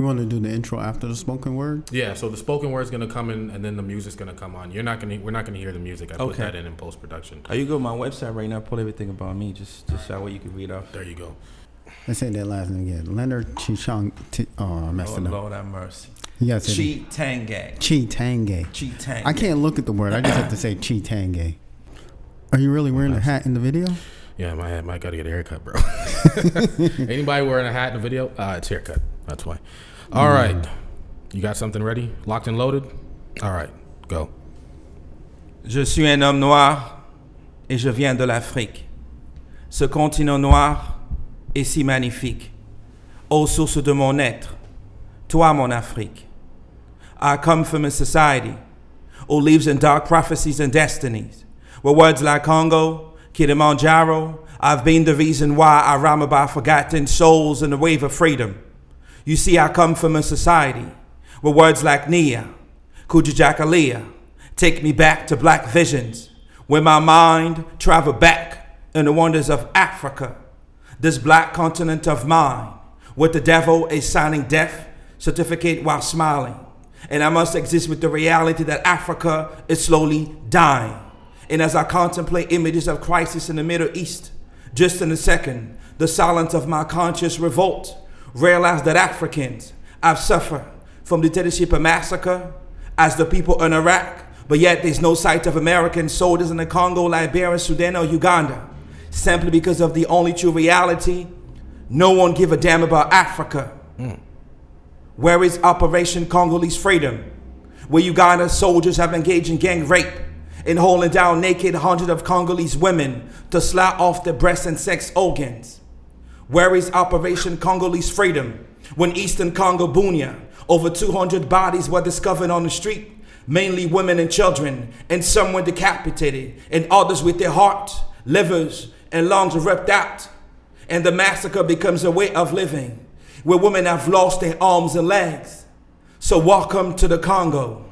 You want to do the intro after the spoken word? Yeah, so the spoken word is gonna come in, and then the music's gonna come on. You're not gonna, we're not gonna hear the music. I put that in in post production. Oh, you go to my website right now. Pull everything about me. Just, just that way you can read off. There you go. Let's say that last name again. Leonard Chichang. T- oh, I messed Oh it up. Lord have mercy. You got to say Chi Tange. Chi Tange. Chi Tange. I can't look at the word. I just have to say Chi Tange. Are you really wearing a hat in the video? Yeah, my hat might gotta get a haircut, bro. Anybody wearing a hat in the video? Uh, it's haircut. That's why. All right, you got something ready? Locked and loaded? All right, go. Je suis un homme noir et je viens de l'Afrique. Ce continent noir est si magnifique. Ô source de mon être, toi mon Afrique. I come from a society who lives in dark prophecies and destinies, where words like Congo, Kilimanjaro, I've been the reason why I rhyme about forgotten souls and the wave of freedom. You see, I come from a society where words like Nia, Kujichagulia take me back to black visions, where my mind travel back in the wonders of Africa, this black continent of mine, where the devil is signing death certificate while smiling. And I must exist with the reality that Africa is slowly dying. And as I contemplate images of crisis in the Middle East, just in a second, the silence of my conscious revolt, realize that Africans have suffered from the dictatorship of massacre as the people in Iraq, but yet there's no sight of American soldiers in the Congo, Liberia, Sudan, or Uganda, simply because of the only true reality. No one give a damn about Africa. Hmm. Where is Operation Congolese Freedom? Where Uganda soldiers have engaged in gang rape and holding down naked hundreds of Congolese women to slap off their breasts and sex organs? Where is Operation Congolese Freedom? When Eastern Congo, Bunia, over 200 bodies were discovered on the street, mainly women and children, and some were decapitated, and others with their heart, livers, and lungs ripped out. And the massacre becomes a way of living, where women have lost their arms and legs. So, welcome to the Congo,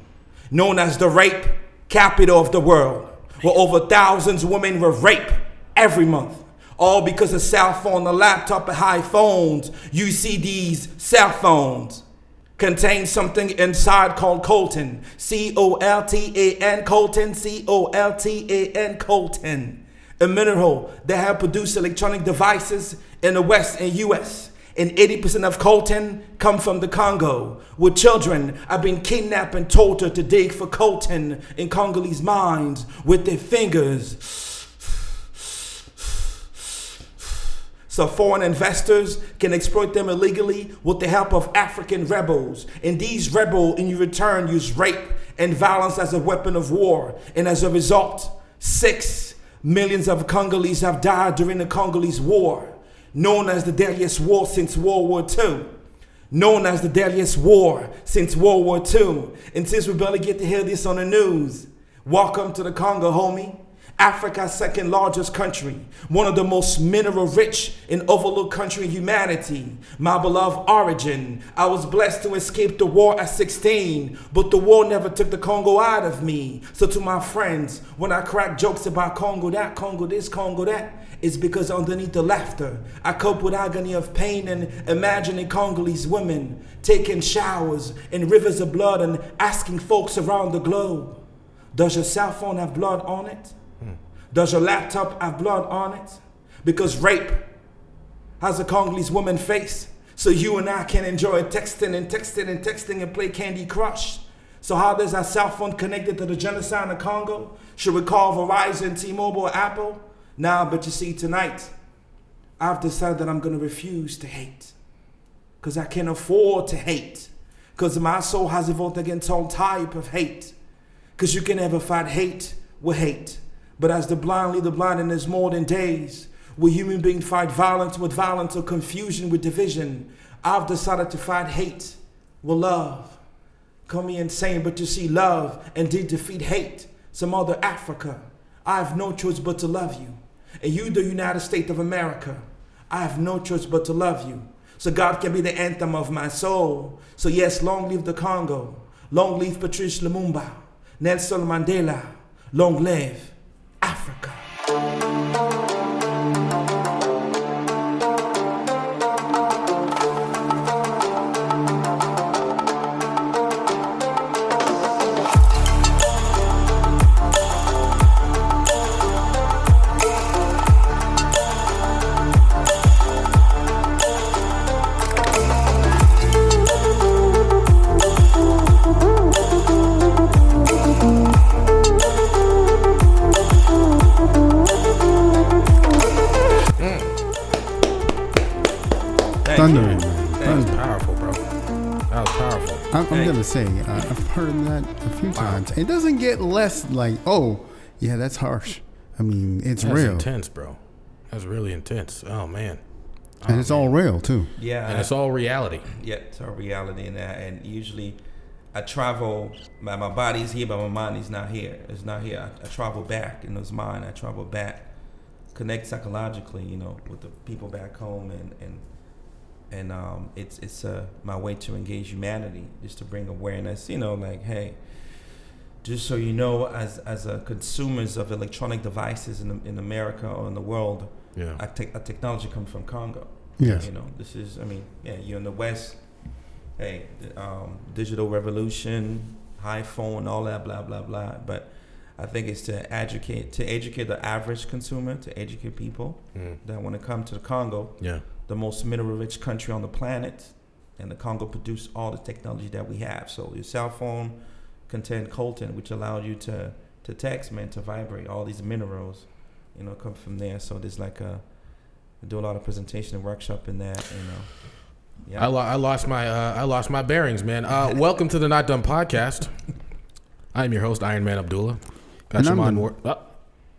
known as the rape capital of the world, where over thousands of women were raped every month. All because of cell phone, a laptop, and iPhones. You see these cell phones contain something inside called coltan. C O L T A N, coltan, C O L T A N, coltan. A mineral that have produced electronic devices in the West and US. And 80% of coltan come from the Congo, where children have been kidnapped and tortured to dig for coltan in Congolese mines with their fingers. So foreign investors can exploit them illegally with the help of African rebels. And these rebels, in return, use rape and violence as a weapon of war. And as a result, six millions of Congolese have died during the Congolese War, known as the deadliest war since World War II. Known as the deadliest war since World War II. And since we barely get to hear this on the news, welcome to the Congo, homie. Africa's second largest country, one of the most mineral rich and overlooked country in humanity. My beloved origin. I was blessed to escape the war at 16, but the war never took the Congo out of me. So to my friends, when I crack jokes about Congo that, Congo this, Congo that, it's because underneath the laughter, I cope with agony of pain and imagining Congolese women taking showers in rivers of blood and asking folks around the globe, does your cell phone have blood on it? Does your laptop have blood on it? Because rape has a Congolese woman face. So you and I can enjoy texting and texting and texting and play Candy Crush. So how does our cell phone connected to the genocide in Congo? Should we call Verizon, T-Mobile, Apple? Nah, but you see, tonight, I've decided that I'm gonna refuse to hate. Cause I can't afford to hate. Cause my soul has evolved against all type of hate. Cause you can never fight hate with hate. But as the blind lead the blind in this more than days, where human beings fight violence with violence or confusion with division, I've decided to fight hate with love. Call me insane, but you see, love indeed defeat hate. Some other Africa. I have no choice but to love you. And you, the United States of America, I have no choice but to love you. So God can be the anthem of my soul. So yes, long live the Congo. Long live Patrice Lumumba. Nelson Mandela. Long live Africa. That was powerful. Bro. That was powerful. I'm, I'm gonna say uh, I've heard that a few times. It doesn't get less like, oh, yeah, that's harsh. I mean, it's That's real, intense, bro. That's really intense. Oh man. and it's all real too. Yeah, And it's all reality. yeah, it's a reality in that. And usually, I travel. My my body's here, but my mind is not here. It's not here. I, I travel back in those mind. I travel back, connect psychologically, you know, with the people back home, and and and um, it's it's uh, my way to engage humanity, just to bring awareness. You know, like hey, just so you know, as as a consumers of electronic devices in in America or in the world, Yeah. our, te- our technology comes from Congo. Yes. You know, this is, I mean, yeah, you're in the West. Hey, um, digital revolution, iPhone, all that, blah blah blah. But I think it's to educate, to educate the average consumer, to educate people Mm. that when it comes to the Congo, Yeah. The most mineral-rich country on the planet, and the Congo produced all the technology that we have. So your cell phone contained coltan, which allowed you to to text, man, to vibrate. All these minerals, you know, come from there. So there's like a I do a lot of presentation and workshop in that. You know, I, lo- I lost my uh, I lost my bearings, man. Uh, welcome to the Not Done podcast. I am your host, Iman Abdullah. Got And I'm Shimon the- Ward. Uh,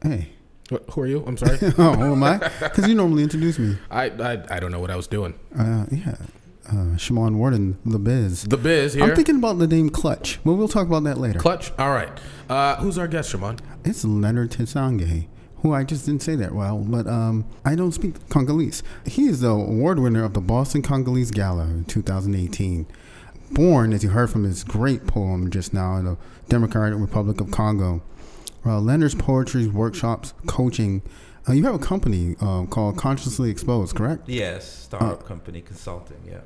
Hey, wh- who are you? I'm sorry. oh, who am I? Because you normally introduce me. I, I I don't know what I was doing. Uh, yeah, uh, Shimon Warden, the Biz. The biz here. I'm thinking about the name Clutch. Well, we'll talk about that later. Clutch. All right. Uh, who's our guest, Shimon? It's Leonard Tisange, who I just didn't say that well, but um, I don't speak Congolese. He is the award winner of the Boston Congolese Gala in 2018. Born, as you heard from his great poem just now, in the Democratic Republic of Congo. Uh, Leonard's poetry, workshops, coaching. Uh, you have a company uh, called Consciously Exposed, correct? yes, startup company consulting. Yeah,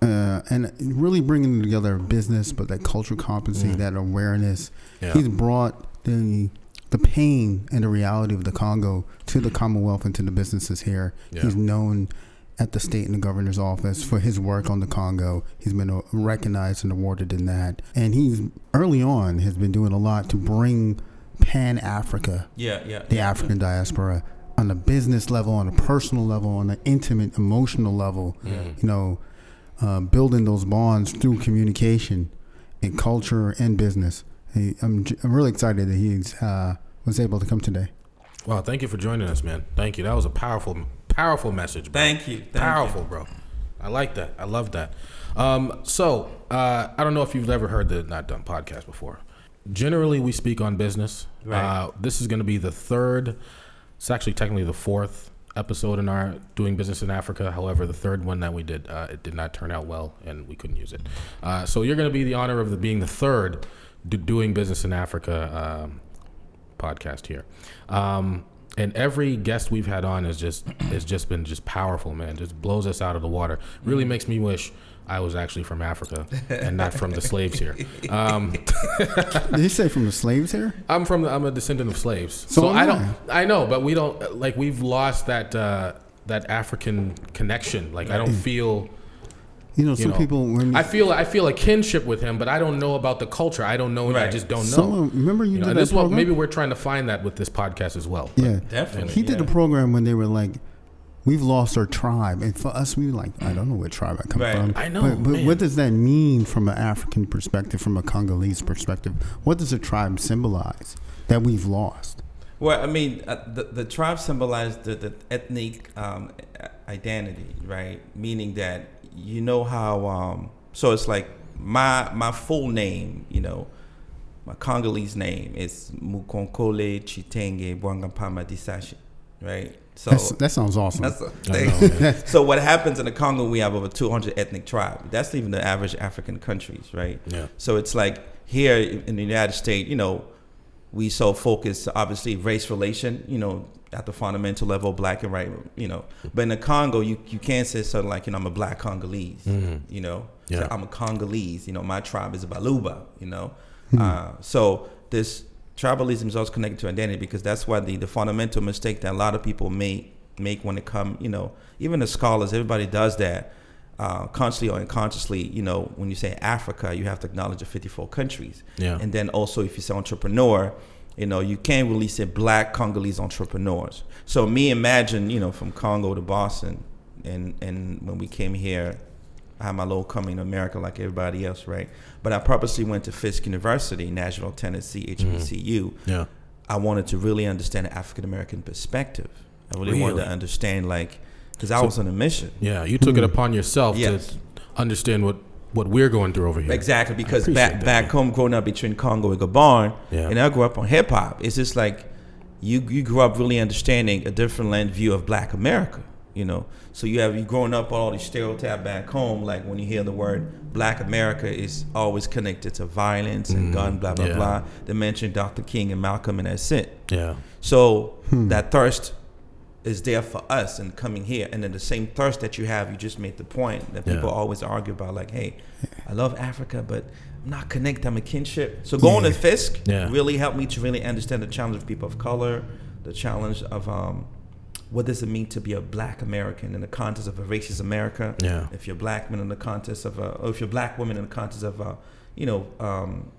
uh, and really bringing together business, but that cultural competency, that awareness. Yeah. He's brought the the pain and the reality of the Congo to the Commonwealth and to the businesses here. Yeah. He's known at the state and the governor's office for his work on the Congo. He's been uh, recognized and awarded in that, and he's early on has been doing a lot to bring Pan Africa yeah, yeah. the yeah, African diaspora on a business level, on a personal level, on an intimate, emotional level. You know, uh, building those bonds through communication and culture and business. Hey, I'm, j- I'm really excited that he uh, was able to come today. Wow. Thank you for joining us, man. Thank you. That was a powerful, powerful message. Bro. Thank you. Thank powerful, bro. I like that. I love that. Um, so uh, I don't know if you've ever heard the Not Done podcast before. Generally, we speak on business. Right. Uh, this is going to be the third. It's actually technically the fourth episode in our doing business in Africa. However, the third one that we did, uh, it did not turn out well, and we couldn't use it. Uh, so you're going to be the honor of the, being the third do, doing business in Africa um, podcast here. Um, and every guest we've had on has just has just been just powerful, man. Just blows us out of the water. Really Mm. makes me wish I was actually from Africa and not from the slaves here. Um, Did he say from the slaves here? I'm from the, I'm a descendant of slaves, So so, I I. don't I know, but we don't like we've lost that uh, that African connection. Like I don't feel. You know, You some know, people when I feel I feel a kinship with him, but I don't know about the culture. I don't know. I Right. just don't know. some remember you, You know, did and that this is what program? maybe we're trying to find that with this podcast as well. Yeah, Definitely. He did yeah. a program when they were like, "We've lost our tribe," and for us, we were like, "I don't know what tribe I come Right. from." I know, but, but what does that mean from an African perspective, from a Congolese perspective? What does a tribe symbolize that we've lost? Well, I mean, uh, the the tribe symbolized the, the ethnic um, identity, right? Meaning that you know how. Um, so it's like my my full name, you know, my Congolese name is Mukonkole Tshitenge Bwangampama Disashi, right? So That's, that sounds awesome. that's the thing. know, so what happens in the Congo? We have over 200 ethnic tribes. That's even the average African countries, right? Yeah. So it's like here in the United States, you know, we so focus obviously race relation, you know, at the fundamental level, black and white, you know. But in the Congo, you you can't say something like, you know, I'm a black Congolese, you know. So I'm a Congolese, you know. My tribe is a Baluba, you know. Uh, so this tribalism is also connected to identity because that's why the the fundamental mistake that a lot of people make make when it come, you know, even the scholars, everybody does that uh, consciously or unconsciously, you know, when you say Africa, you have to acknowledge the 54 countries. Yeah. And then also, if you say entrepreneur, you know, you can't really say black Congolese entrepreneurs. So me imagine, you know, from Congo to Boston, and and when we came here, I had my little coming to America like everybody else, right? But I purposely went to Fisk University, Nashville, Tennessee, mm-hmm. HBCU. Yeah. I wanted to really understand the African American perspective. I really, wanted to understand, like, because I So- was on a mission. Yeah. You took it hmm. upon yourself Yes. to understand what what we're going through over here. Exactly, because back that, back man. home, growing up between Congo and Gabon, Yeah. and I grew up on hip hop. It's just like you you grew up really understanding a different land view of Black America. You know, so you have you growing up all these stereotypes back home. Like when you hear the word Black America is always connected to violence and gun, blah blah yeah. blah. They mention Dr. King and Malcolm, and that's it. Yeah. So that thirst is there for us and coming here. And then the same thirst that you have, you just made the point that Yeah. people always argue about like, hey, I love Africa, but I'm not connected, I'm a kinship. So going Yeah. to Fisk Yeah. really helped me to really understand the challenge of people of color, the challenge of um, what does it mean to be a black American in the context of a racist America? Yeah. If you're black man in the context of a, or if you're black women in the context of a, you know, um,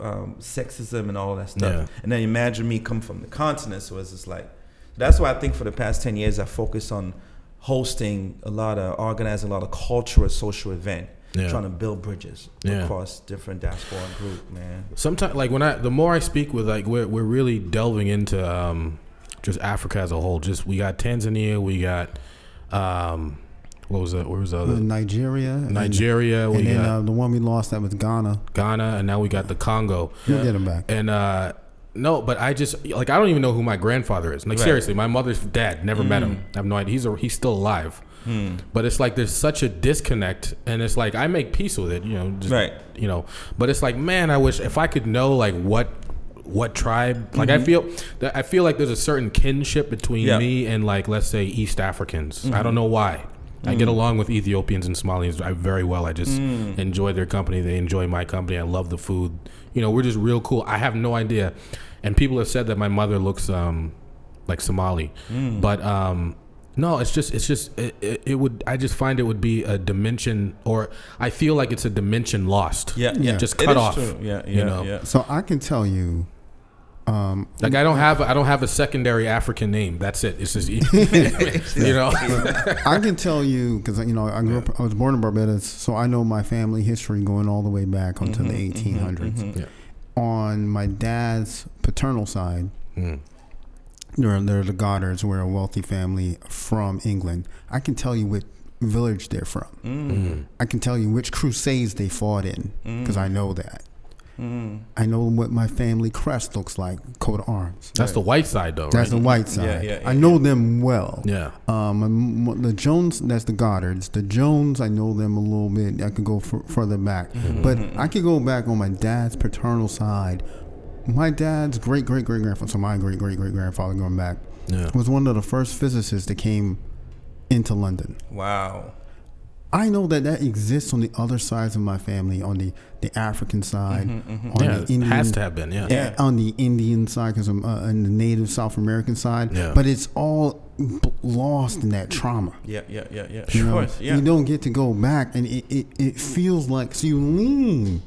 um, sexism and all that stuff. Yeah. And then imagine me come from the continent, so it's just like that's why I think for the past ten years I focused on hosting a lot of organizing a lot of cultural social event, Yeah. trying to build bridges Yeah. across different diaspora group, man. sometimes like when I the more I speak with like we're we're really delving into um just Africa as a whole. Just we got Tanzania, we got um what was that? Where was the other? Nigeria, Nigeria, and, we then got uh, the one we lost that was Ghana. Ghana, and now we got the Congo. We'll get him back. And uh no, but I just like I don't even know who my grandfather is. Like Right. seriously, my mother's dad never met him. I have no idea. He's a, he's still alive. But it's like there's such a disconnect, and it's like I make peace with it, you know. Just, Right. You know, but it's like, man, I wish if I could know like what what tribe. Like I mm-hmm. feel that I feel like there's a certain kinship between Yeah. me and like let's say East Africans. I mm-hmm. don't know why. I get mm-hmm. along with Ethiopians and Somalians I very well. I just mm. enjoy their company. They enjoy my company. I love the food. You know, we're just real cool. I have no idea. And people have said that my mother looks um, like Somali, mm. but um, no, it's just it's just it, it, it would. I just find it would be a dimension, or I feel like it's a dimension lost. Yeah, Yeah. just cut off. true. Yeah, yeah, you know, yeah. So I can tell you, um, like I don't have I don't have a secondary African name. That's it. It's just you know. I can tell you because you know I grew up. I was born in Barbados, so I know my family history going all the way back onto the 1800s. Yeah. On my dad's paternal side, Mm. they're, they're the Goddards, were a wealthy family from England. I can tell you what village they're from. Mm. I can tell you which crusades they fought in because I know that. Mm. I know what my family crest looks like, coat of arms. That's the white side though. That's right? the white Yeah, side. yeah, I yeah, know them well. yeah. Um, the Jones, that's the Goddards. The Jones, I know them a little bit. I could go f- further back, Mm-hmm. but I could go back on my dad's paternal side. My dad's great great great grandfather, so my great great great grandfather going back, Yeah. was one of the first physicists that came into London. Wow. I know that that exists on the other sides of my family, on the, the African side, mm-hmm, mm-hmm. on Yeah, the Indian, has to have been. Yeah. Yeah. on the Indian side, because I'm uh, on the Native South American side. Yeah. But it's all b- lost in that trauma. Yeah, yeah, yeah, yeah. You, of know, course, yeah. you don't get to go back, and it, it, it feels like so you lean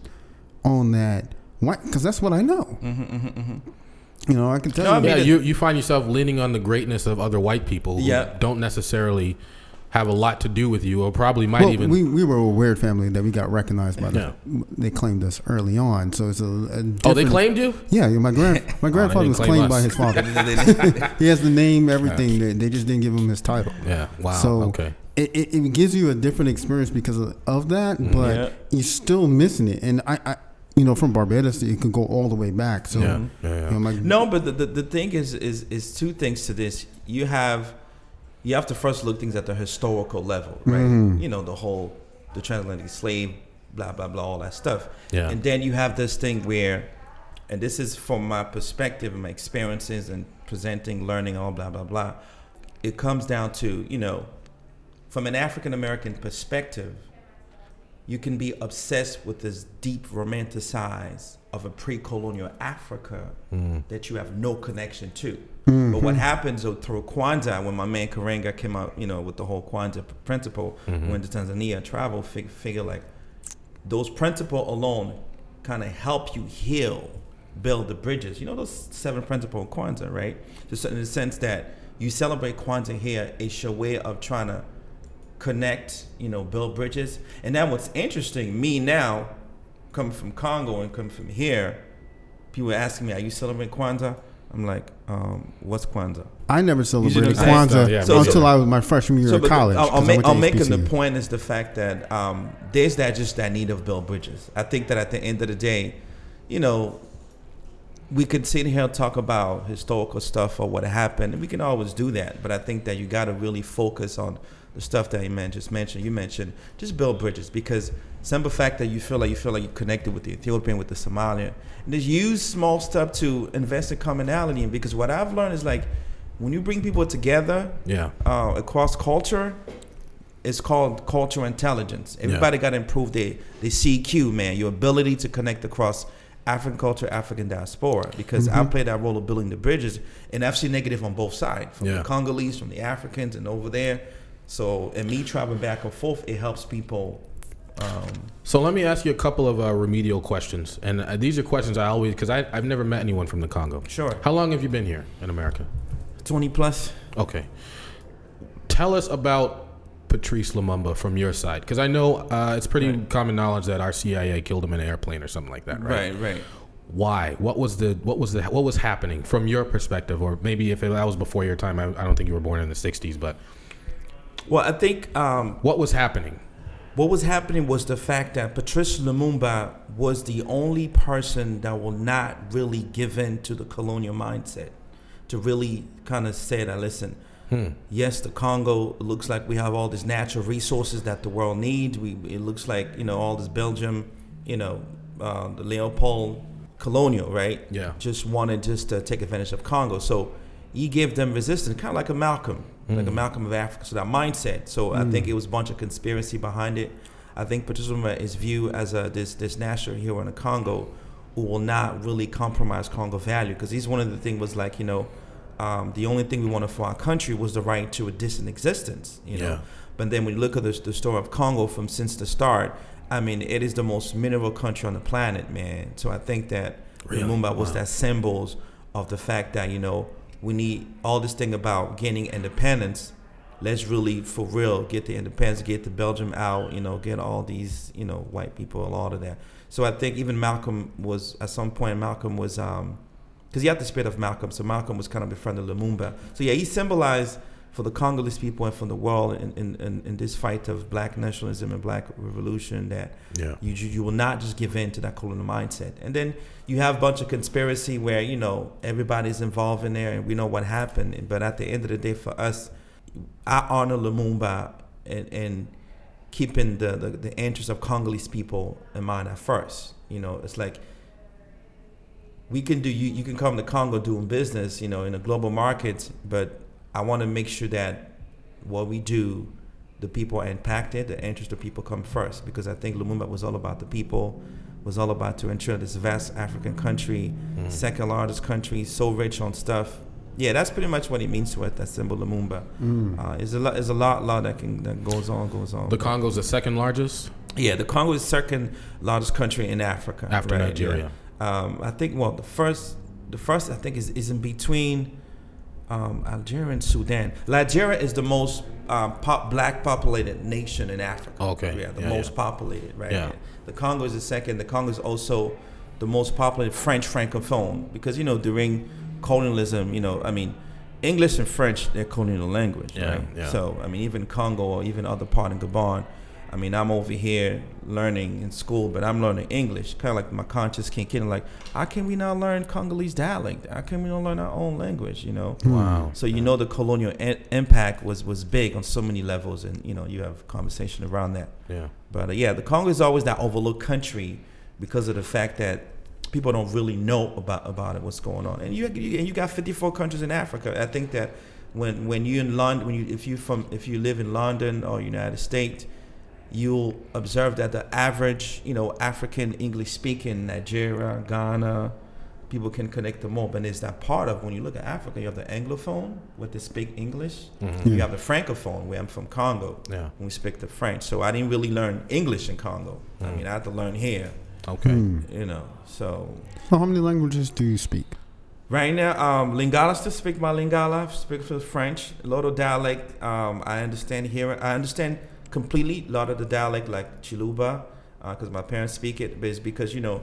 on that white because that's what I know. Mm-hmm, you know, I can tell No, I you. mean, yeah, you you find yourself leaning on the greatness of other white people who Yeah. don't necessarily have a lot to do with you, or probably might well, even. we, we were a weird family that we got recognized by. Yeah. The, they claimed us early on, so it's a. a oh, they claimed you. Yeah, yeah, my grand my grandfather didn't was claim claimed by his father. he has the name, everything. They, they just didn't give him his title. Yeah. Wow. So okay. it, it, it gives you a different experience because of, of that, Mm-hmm. but Yeah. you're still missing it. And I, I, you know, from Barbados, it could go all the way back. So, Yeah. Yeah. yeah. you know, my, No, but the, the, the thing is, is is two things to this. You have you have to first look things at the historical level, right? Mm-hmm. You know, the whole the transatlantic slave, blah blah blah, all that stuff. Yeah. And then you have this thing where, and this is from my perspective and my experiences and presenting, learning, all blah blah blah. It comes down to you know, from an African American perspective, you can be obsessed with this deep romanticize of a pre-colonial Africa mm. that you have no connection to. But mm-hmm. what happens through Kwanzaa, when my man Karenga came out, you know, with the whole Kwanzaa principle, mm-hmm. went to Tanzania, travel, fig- figure like those principles alone kind of help you heal, build the bridges. You know those seven principles of Kwanzaa, right? Just in the sense that you celebrate Kwanzaa here, it's your way of trying to connect, you know, build bridges. And then what's interesting, me now, coming from Congo and coming from here, people are asking me, "Are you celebrating Kwanzaa?" I'm like, um, "What's Kwanzaa?" I never celebrated what I'm Kwanzaa? Yeah, So- until so- I was my freshman year of college. I'm, 'cause I'm, I ma- went to I'm making the point is the fact that um, there's that just that need of build bridges. I think that at the end of the day, you know, we could sit here and talk about historical stuff or what happened, and we can always do that. But I think that you got to really focus on the stuff that you man just mentioned. You mentioned just build bridges because simple fact that you feel like you feel like you're connected with the Ethiopian, with the Somalian, and just use small stuff to invest in commonality. And because what I've learned is like when you bring people together, Yeah. uh, across culture, it's called cultural intelligence. Everybody got to improve their, their CQ, man, your ability to connect across African culture, African diaspora. Because I play that role of building the bridges, and I've seen negative on both sides, from Yeah. the Congolese, from the Africans, and over there. So, and me traveling back and forth, it helps people. Um, So let me ask you a couple of uh, remedial questions, and uh, these are questions I always because I've never met anyone from the Congo. Sure. How long have you been here in America? 20 plus. Okay. Tell us about Patrice Lumumba from your side, because I know uh, it's pretty Right. common knowledge that our CIA killed him in an airplane or something like that, right? right. Right Why? What was the what was the what was happening from your perspective, or maybe if it, that was before your time? I, I don't think you were born in the '60s, but Well, I think um, what was happening? What was happening was the fact that Patrice Lumumba was the only person that will not really give in to the colonial mindset, to really kind of say that, listen, yes, the Congo looks like we have all these natural resources that the world needs. We, it looks like, you know, all this Belgium, you know, uh, the Leopold colonial, right? Yeah. Just wanted just to take advantage of Congo. So he gave them resistance, kind of like a Malcolm, like a Malcolm of Africa. So that mindset. So I think it was a bunch of conspiracy behind it. I think Patrice Lumumba is viewed as a this this national hero in the Congo who will not really compromise Congo value because he's one of the thing was like you know um, the only thing we wanted for our country was the right to a distant existence. You know, Yeah. but then when you look at the, the story of Congo from since the start, I mean, it is the most mineral country on the planet, man. So I think that Really? Lumumba was Wow. that symbols of the fact that you know we need all this thing about gaining independence. Let's really, for real, get the independence, get the Belgium out, you know, get all these, you know, white people, all of that. So I think even Malcolm was at some point. Malcolm was, um, because he had the spirit of Malcolm. So Malcolm was kind of the friend of Lumumba. So yeah, he symbolized for the Congolese people and for the world in, in, in, in this fight of black nationalism and black revolution that Yeah. you, you you will not just give in to that colonial mindset. And then you have a bunch of conspiracy where, you know, everybody's involved in there and we know what happened. But at the end of the day, for us, I honor Lumumba and, and keeping the, the, the interests of Congolese people in mind at first. You know, it's like we can do you you can come to Congo doing business, you know, in a global market, but I want to make sure that what we do, the people are impacted, the interest of people come first, because I think Lumumba was all about the people, was all about to ensure this vast African country, second largest country, so rich on stuff. Yeah, that's pretty much what it means to us. That symbol Lumumba. Uh, there's a lot. There's a lot, lot that can that goes on, goes on. The Congo's the second largest yeah, the Congo is second largest country in Africa after right, Nigeria. yeah. Um, I think well the first the first I think is, is in between um, Algeria and Sudan. Nigeria is the most um, pop, black populated nation in Africa. Okay, Yeah, the yeah, most yeah. populated, right? Yeah. The Congo is the second. The Congo is also the most populated French francophone because you know during colonialism, you know, I mean, English and French they're colonial language, Yeah, right? yeah. So I mean, even Congo or even other part in Gabon. I mean, I'm over here learning in school, but I'm learning English. Kind of like my conscience can't get like, how can we not learn Congolese dialect? How can we not learn our own language? You know. Wow. So you know the colonial i- impact was was big on so many levels, and you know you have conversation around that. Yeah. But uh, yeah, the Congo is always that overlooked country because of the fact that people don't really know about about it, what's going on. And you, you and you got 54 countries in Africa. I think that when when you in London, when you if you from if you live in London or United States, you'll observe that the average you know African English speaking Nigeria, Ghana. People can connect them more, but it's that part of when you look at Africa, you have the Anglophone, where they speak English. You have the Francophone, where I'm from Congo Mm-hmm. Yeah. we speak the French. So I didn't really learn English in Congo. I Mm. mean, I had to learn here, Okay. you know. So So how many languages do you speak? right now, um, Lingala still speak my Lingala, speak for French, a little dialect. Um, I understand here. I understand completely. A lot of the dialect, like Chiluba, because my parents speak it, but it's because you know,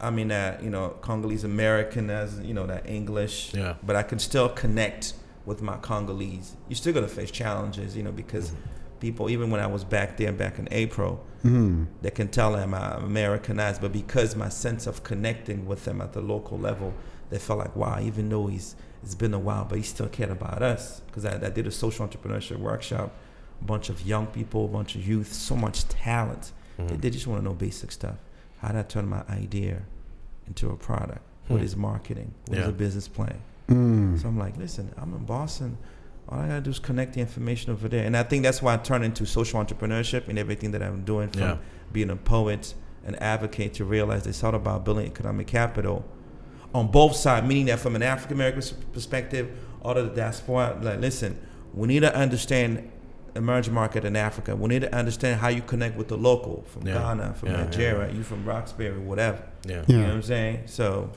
I mean that you know Congolese American as you know that English. Yeah. But I can still connect with my Congolese. You're still gonna face challenges, you know, because people, even when I was back there, back in April, Mm. they can tell I'm uh, Americanized, but because my sense of connecting with them at the local level, they felt like, wow, even though he's it's been a while, but he still cared about us. Because I, I did a social entrepreneurship workshop, a bunch of young people, a bunch of youth, so much talent. They, they just want to know basic stuff. How do I turn my idea into a product? What Hmm. is marketing? What is Yeah. a business plan? Mm. So I'm like, listen, I'm in Boston. All I gotta do is connect the information over there, and I think that's why I turned into social entrepreneurship and everything that I'm doing from Yeah. being a poet and advocate to realize it's all about building economic capital on both sides, meaning that from an African American perspective or the diaspora, like, listen, we need to understand emerging market in Africa. We need to understand how you connect with the local from Yeah. Ghana, from Yeah, yeah, Nigeria, you from Roxbury, whatever. Yeah. You know what I'm saying? So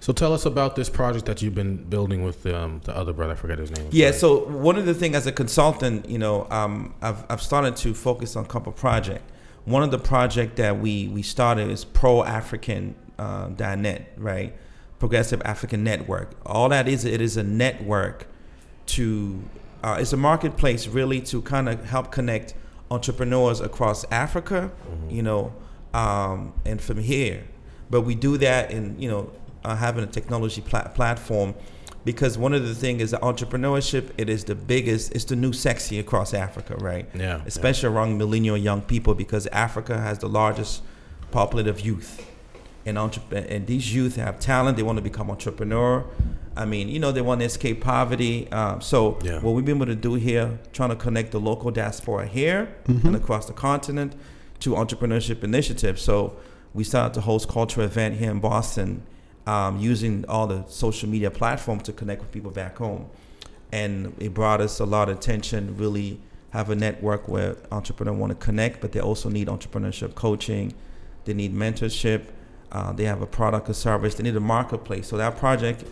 So tell us about this project that you've been building with um, the other brother. I forget his name. Yeah, so one of the things as a consultant, you know, um, I've, I've started to focus on a couple project. One of the project that we, we started is Pro African uh, .net, right? Progressive African Network. All that is, it is a network to, uh, it's a marketplace really to kind of help connect entrepreneurs across Africa, you know, um, and from here. But we do that in, you know, uh, having a technology pla- platform because one of the things is that entrepreneurship it is the biggest it's the new sexy across africa right? Yeah, especially around millennial young people because africa has the largest population of youth and entrep- and these youth have talent they want to become entrepreneur i mean you know they want to escape poverty um, so Yeah. what we've been able to do here trying to connect the local diaspora here and across the continent to entrepreneurship initiatives so we started to host cultural event here in boston um, using all the social media platforms to connect with people back home. And it brought us a lot of attention, really have a network where entrepreneurs want to connect, but they also need entrepreneurship coaching. They need mentorship. Uh, they have a product or service. They need a marketplace. So that project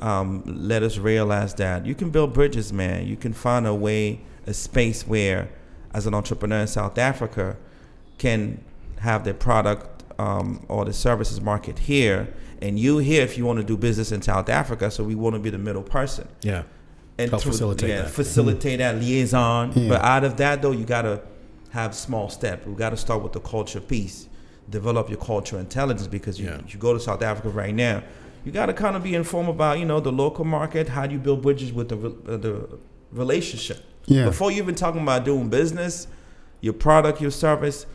um, let us realize that you can build bridges, man. You can find a way, a space where, as an entrepreneur in South Africa, can have their product um, or the services market here, and you here if you want to do business in South Africa. So we want to be the middle person Yeah. and Help through- facilitate yeah, that. facilitate that liaison. Yeah. But out of that though, you gotta have small step. We gotta start with the culture piece. Develop your cultural intelligence because you, Yeah. you go to South Africa right now. You gotta kind of be informed about you know the local market. How do you build bridges with the uh, the relationship? Yeah. Before you even talking about doing business, your product, your service,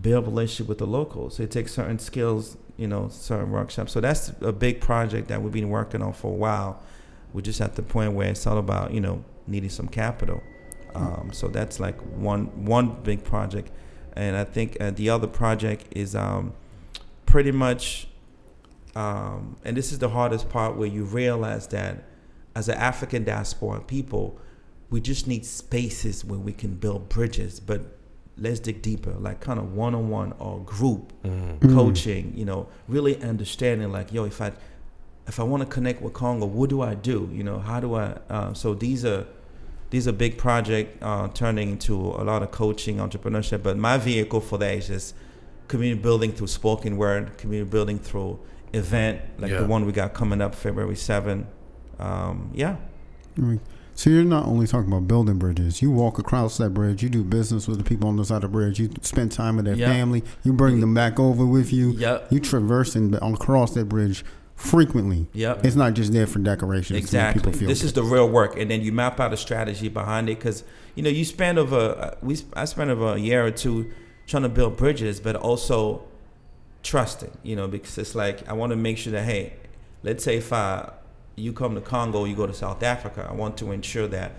build relationship with the locals. It takes certain skills, you know, certain workshops. So that's a big project that we've been working on for a while. We're just at the point where it's all about, you know, needing some capital. Um, so that's like one one big project, and I think uh, the other project is um, pretty much, um, and this is the hardest part where you realize that as an African diaspora people, we just need spaces where we can build bridges. But let's dig deeper, like kind of one on one or group Mm-hmm. coaching. You know, really understanding like, yo, if I if I want to connect with Congo, what do I do? You know, how do I? Uh, so these are these are big project uh, turning into a lot of coaching, entrepreneurship. But my vehicle for that is just community building through spoken word, community building through event like Yeah. the one we got coming up February 7. Um, yeah. Right. So you're not only talking about building bridges. You walk across that bridge. You do business with the people on the side of the bridge. You spend time with their Yeah. family. You bring them back over with you. Yep. You traverse and across that bridge frequently. Yep. It's not just there for decoration. to make Exactly. People feel This good. is the real work, and then you map out a strategy behind it because you know you spend over uh, we I spent over a year or two trying to build bridges, but also trusting. You know, because it's like I want to make sure that hey, let's say if I you come to Congo, you go to South Africa, I want to ensure that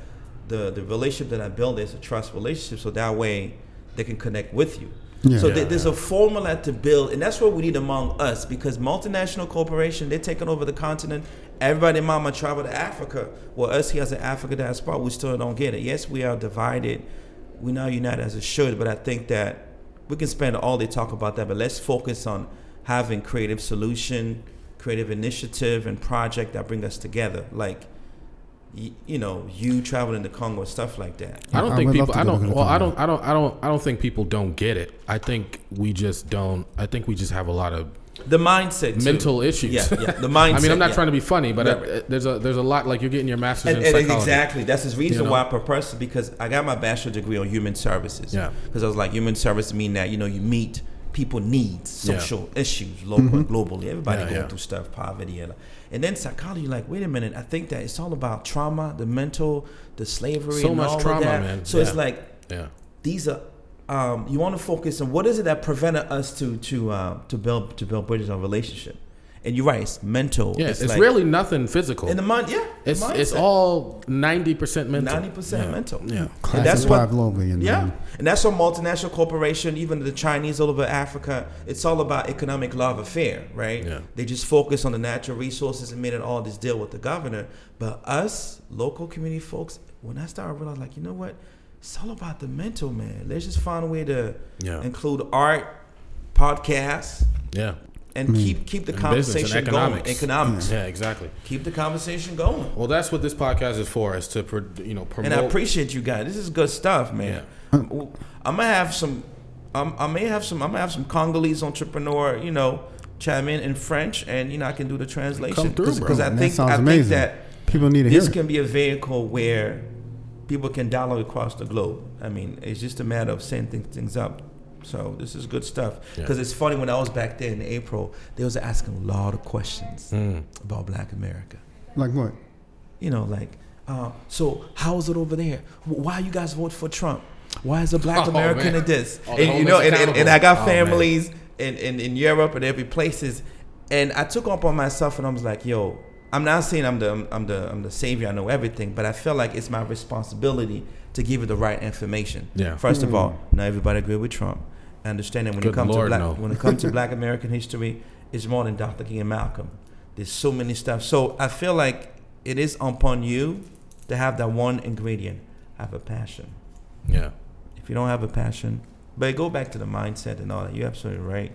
the the relationship that I build is a trust relationship, so that way they can connect with you. Yeah. So Yeah, th- there's yeah. a formula to build, and that's what we need among us because multinational corporation they're taking over the continent. Everybody, mama, travel to Africa. Well, us here as an Africa diaspora, we still don't get it. Yes, we are divided. We're not united as it should, but I think that we can spend all day talk about that. But let's focus on having creative solution, creative initiative, and project that bring us together. Like y- you know, you traveling to Congo and stuff like that. I don't I think people. I don't. the Well, I don't. I don't. I don't. I don't think people don't get it. I think we just don't. I think we just have a lot of The mindset, too. mental issues. Yeah, yeah. The mindset. I mean, I'm not yeah. trying to be funny, but Right, uh, there's a there's a lot like you're getting your master's And, in and psychology. exactly, that's the reason You know? why I purpose because I got my bachelor degree on human services. Yeah. because I was like, human services mean that you know you meet people needs, Yeah. social issues, local and globally. Everybody Yeah, going yeah. through stuff, poverty, and and then psychology. Like, wait a minute, I think that it's all about trauma, the mental, the slavery, So and much all trauma, man. So it's like Yeah. these are. Um, you want to focus on what is it that prevented us to to uh, to build to build bridges of relationship, and you're right, it's mental. Yeah. It's, like- really nothing physical. in the mind. Yeah, it's it's all ninety percent mental. 90% Yeah. mental. Yeah. Class that's what- five globally. And Yeah, and that's what multinational corporation, even the Chinese all over Africa, it's all about economic love affair, right? Yeah. They just focus on the natural resources and made it all this deal with the governor. But us, local community folks, when I started realizing, like, you know what? It's all about the mental, man. Let's just find a way to Yeah. include art, podcasts, Yeah. And keep keep the And business and conversation economics. going. Economics. Yeah. Exactly. Keep the conversation going. Well, that's what this podcast is for. Is to you know promote. And I appreciate you guys. This is good stuff, man. I'm gonna have some. Um, I may have some. I'm gonna have some Congolese entrepreneur, you know, chime in in French, and you know I can do the translation. Come through, because I That think sounds I think amazing. that People need to hear this it. can be a vehicle where people can dialogue across the globe. I mean, it's just a matter of setting things, things up. So this is good stuff. Yeah. Because it's funny when I was back there in April, they was asking a lot of questions Mm. about Black America Like what? you know, like, uh, so how is it over there? Wh- Why you guys vote for Trump? Why is a black Oh, American at this? Oh, and you know, and, and, and I accountable. got Oh, families in, in, in Europe and every places, and I took up on myself and I was like, yo, I'm not saying I'm the I'm the I'm the savior, I know everything, but I feel like it's my responsibility to give you the right information. Yeah. First of mm. all, not everybody agree with Trump. I understand that when Good it comes Lord, to black no. when it comes to Black American history, it's more than Dr. King and Malcolm. There's so many stuff. So I feel like it is upon you to have that one ingredient. Have a passion. Yeah. If you don't have a passion, but go back to the mindset and all that. You're absolutely right.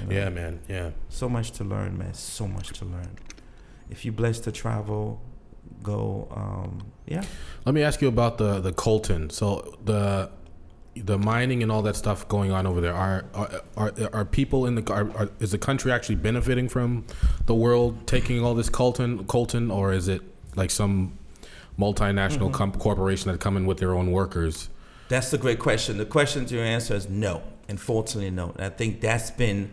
You know, Yeah, man. Yeah. So much to learn, man. So much to learn. If you're blessed to travel, go. Um, yeah. Let me ask you about the the coltan. So the the mining and all that stuff going on over there are are are, are people in the are, are, is the country actually benefiting from the world taking all this coltan coltan or is it like some multinational com- corporation that come in with their own workers? That's a great question. The question to your answer is no. Unfortunately, no. And I think that's been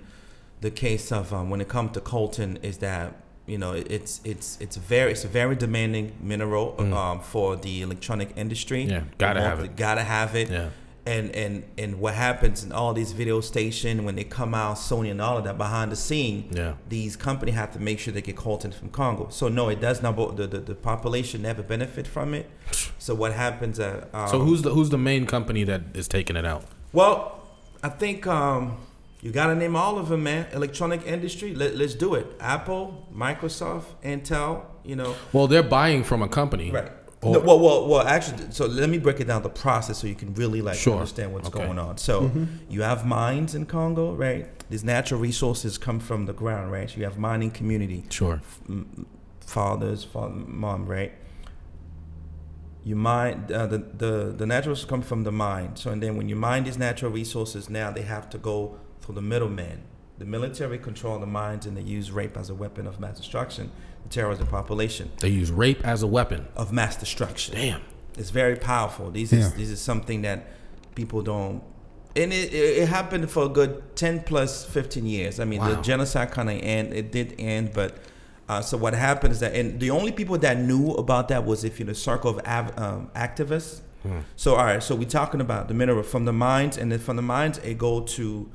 the case of um, when it comes to coltan is that you know it's it's it's a very it's a very demanding mineral um, for the electronic industry. Mm. Yeah, gotta have it. Gotta have it. Yeah. And and and what happens in all these video stations when they come out, Sony and all of that behind the scene, Yeah. these companies have to make sure they get coltan from Congo. So no, it does not. The the, the population never benefit from it. So what happens? Uh, um, So who's the who's the main company that is taking it out? well, I think um, you got to name all of them, man. Electronic industry. Let, let's do it. Apple, Microsoft, Intel. You know. Well, they're buying from a company. Right. Or- No, well, well, well. Actually, so let me break it down the process so you can really like Sure. understand what's Okay. going on. So you have mines in Congo, right? These natural resources come from the ground, right? So you have mining community Sure. m- fathers, father, mom, right? You mine uh, the the the naturals come from the mine. So and then when you mine these natural resources, now they have to go through the middleman. The military control the mines and they use rape as a weapon of mass destruction to terrorize the population They use rape as a weapon. of mass destruction. Damn. It's very powerful. These Yeah. is this is something that people don't. And it, it, it happened for a good ten plus fifteen years. I mean, the genocide kind of end. It did end, but uh, so what happened is that, and the only people that knew about that was if you're in a circle of av- um, activists. So all right, so we're talking about the mineral from the mines, and then from the mines it go to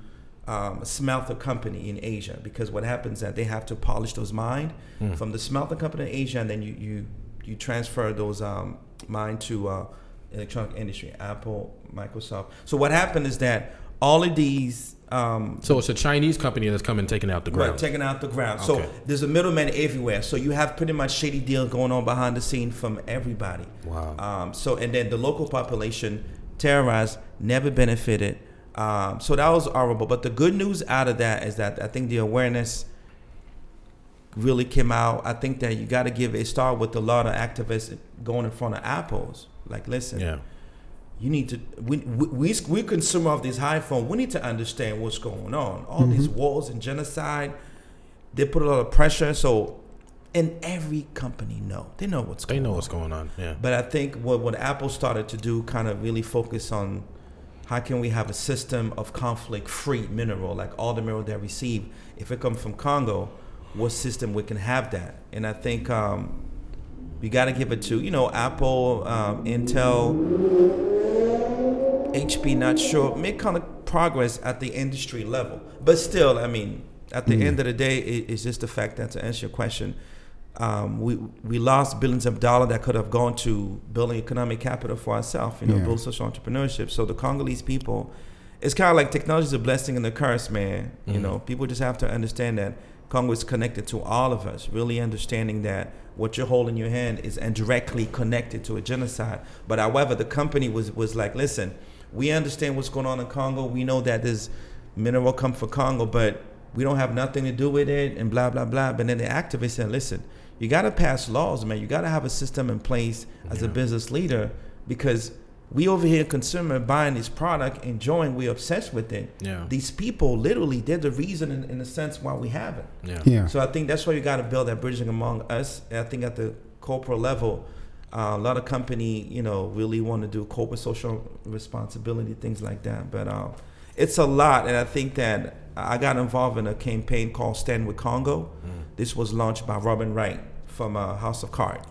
um, smelter company in Asia because what happens is that they have to polish those mine from the smelter company in Asia, and then you you you transfer those um, mine to uh, electronic industry, Apple, Microsoft. So what happened is that all of these um, So it's a Chinese company that's coming taken out the ground. Right, taking out the ground. So there's a middleman everywhere. So you have pretty much shady deals going on behind the scene from everybody. Wow. Um, so and then the local population terrorized, never benefited. Um, so that was horrible. But the good news out of that is that I think the awareness really came out. I think that you got to give a start with a lot of activists going in front of Apple's. Like, listen, Yeah. you need to we we we consumer of these iPhone. We need to understand what's going on. All these wars and genocide, they put a lot of pressure. So, and every company know they know what's going on. They going know on. what's going on. Yeah. But I think what what Apple started to do, kind of really focus on how can we have a system of conflict-free mineral, like all the mineral that we receive, if it comes from Congo, what system we can have that? And I think um, we got to give it to you know Apple, um, Intel, HP. Not sure make kind of progress at the industry level, but still, I mean, at the end of the day, it, it's just the fact that to answer your question, um, we we lost billions of dollars that could have gone to building economic capital for ourselves, you know, Yeah. build social entrepreneurship. So the Congolese people, it's kind of like technology is a blessing and a curse, man. You know, people just have to understand that Congo is connected to all of us. Really understanding that what you're holding in your hand is and directly connected to a genocide. But however, the company was was like, listen, we understand what's going on in Congo. We know that there's mineral come for Congo, but we don't have nothing to do with it and blah blah blah. But then the activists said, listen, you got to pass laws, man. You got to have a system in place as a business leader because we over here consumer buying this product, enjoying, we're obsessed with it. Yeah. These people literally they're the reason in, in a sense why we have it. Yeah. Yeah. So I think that's why you got to build that bridging among us. And I think at the corporate level, uh, a lot of company, you know, really want to do corporate social responsibility, things like that. But uh, it's a lot, and I think that I got involved in a campaign called Stand with Congo. This was launched by Robin Wright from uh, House of Cards.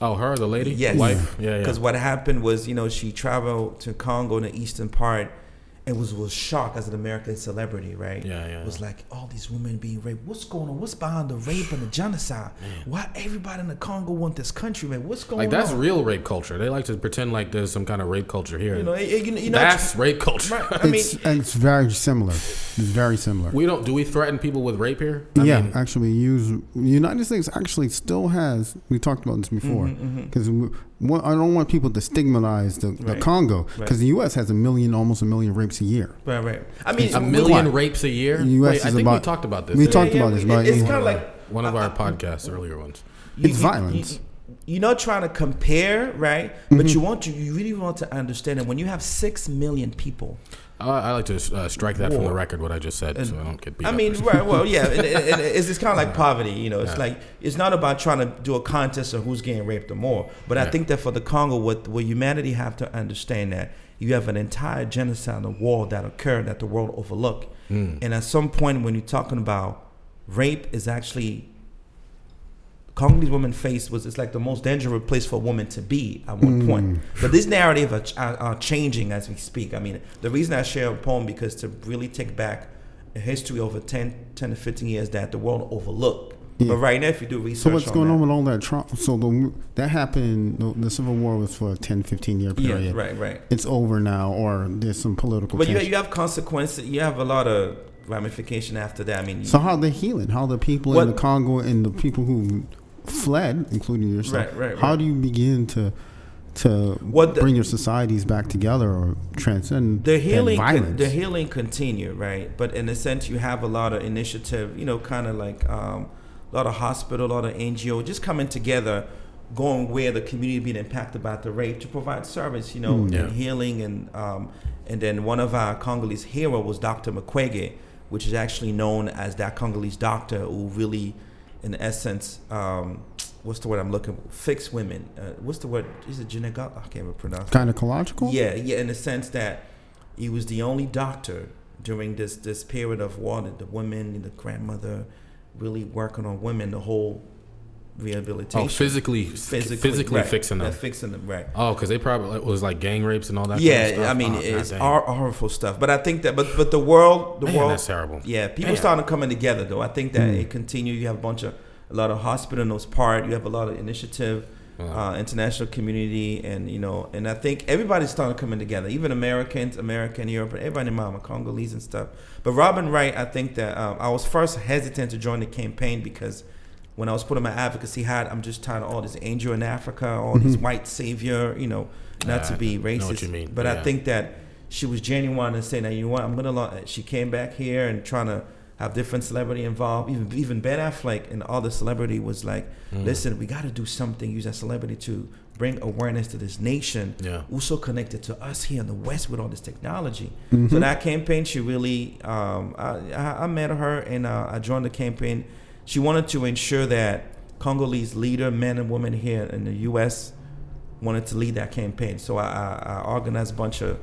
Oh, her, the lady, Yes. wife. Yeah, yeah. Because what happened was, you know, she traveled to Congo in the eastern part and was was shocked as an American celebrity, right? Yeah, yeah. It was like all these women being raped. What's going on? What's behind the rape and the genocide? Why everybody in the Congo want this country, man? What's going on? Like that's on? real rape culture. They like to pretend like there's some kind of rape culture here. You know, it- you, you know that's rape culture. right, I mean, it's, it's very similar. It's very similar. We don't. Do we threaten people with rape here? I yeah, mean, actually, use United States actually still has. We talked about this before Mm-hmm, because I don't want people to stigmatize the, the Congo because Right. the U.S. has a million, almost a million rapes a year. right, right. I mean, a million What? rapes a year. The US Wait, I is think we talked about this. we didn't talked yeah, about it- this, right? It's kind of one, like of our, one of our podcasts, earlier ones. It's you- violence. You, you're not trying to compare, right? But you want to, you really want to understand that when you have six million people, I, I like to uh, strike that from the record what I just said, so I don't get beat. I mean, or right? Well, yeah, and, and, and it's just kind of like poverty. You know, it's Yeah. like it's not about trying to do a contest of who's getting raped or more. But I think that for the Congo, what what humanity have to understand that you have an entire genocide and war that occurred that the world overlooked. Mm. And at some point, when you're talking about rape, is actually Congolese women face was it's like the most dangerous place for a woman to be at one point. But this narrative are, are, are changing as we speak. I mean, the reason I share a poem because to really take back a history over 10, 10 to 15 years that the world overlooked. Yeah. But right now, if you do research So what's on going that, on with all that trauma? So the, that happened. The, the Civil War was for a 10, 15 year Yeah, period. right, right. It's over now, or there's some political. But you, tension. you have consequences. You have a lot of ramification after that. I mean, so how they healing? How the people What- in the Congo and the people who fled, including yourself, Right, right, how do you begin to to What the- bring your societies back together or transcend the healing violence? the healing continue right but in a sense you have a lot of initiative you know kind of like um, a lot of hospital a lot of ngo just coming together going where the community being impacted by the rape to provide service you know Mm. Yeah. and healing and um, and then one of our congolese hero was dr Mukwege which is actually known as that congolese doctor who really in essence um, what's the word i'm looking for fix women uh, what's the word is it gyneco- i can't even pronounce it. Gynecological? Yeah, yeah, in the sense that he was the only doctor during this this period of war that the women and the grandmother really working on women the whole rehabilitation. oh, physically, physically, physically right, fixing them. fixing them, right? Oh, because they probably it was like gang rapes and all that. yeah, kind of? I mean Oh, it's horrible stuff. But I think that, but but the world, the Man, world, that's terrible. yeah, people Man. starting to coming together though. I think that Mm. it continue. You have a bunch of a lot of hospital in those part. You have a lot of initiative. Uh, international community, and you know, and I think everybody's starting coming together. Even Americans, American, Europe, everybody in Mama, Congolese and stuff. But Robin Wright, I think that um, I was first hesitant to join the campaign because when I was putting my advocacy hat, I'm just tired of all this angel in Africa, all this white savior, you know, not to Yeah, be I know what racist. you mean, But I think that she was genuine and saying that you know what I'm gonna. lo- She came back here and trying to have different celebrity involved. Even even Ben Affleck and all the celebrity was like, Mm. listen, we got to do something. Use that celebrity to bring awareness to this nation. Yeah. Also connected to us here in the West with all this technology. Mm-hmm. So that campaign, she really, um, I, I I met her and uh, I joined the campaign. She wanted to ensure that Congolese leader, men and women here in the U.S. wanted to lead that campaign. So I, I, I organized a bunch of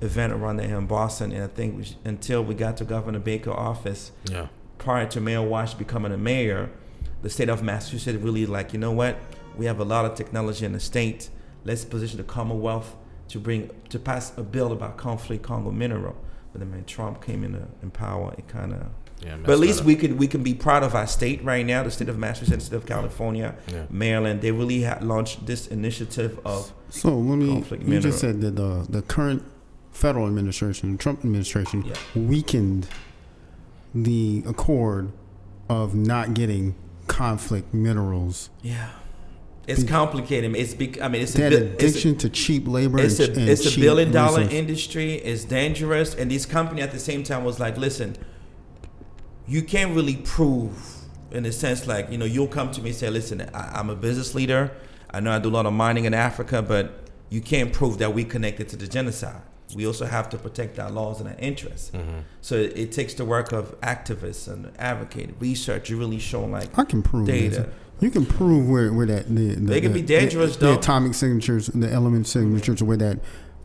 event around there in Boston, and I think we, until we got to Governor Baker office, Yeah. prior to Mayor Walsh becoming a mayor, the state of Massachusetts really like, you know what? We have a lot of technology in the state. Let's position the Commonwealth to bring to pass a bill about conflict Congo mineral. But then when Trump came in, uh, in power, it kind of. Yeah. But at least we could we can be proud of our state right now. The state of Massachusetts, the state of California, Yeah. Maryland. They really had launched this initiative of So let me. Conflict You just said that the the current federal administration, Trump administration, Yeah. weakened the accord of not getting conflict minerals. yeah. It's complicated. It's big. I mean, it's a, That bi- it's a- addiction to cheap labor. it's a it's a billion dollar resources. industry. It's dangerous, and this company at the same time was like, listen, you can't really prove in a sense like you know you'll come to me and say, listen, I, I'm a business leader. I know I do a lot of mining in Africa, but you can't prove that we connected to the genocide. We also have to protect our laws and our interests. So it, it takes the work of activists and advocate research. You really show like I can prove data. this. You can prove where, where that the, the They can the- be dangerous, the, though. the atomic signatures, the element signatures, where that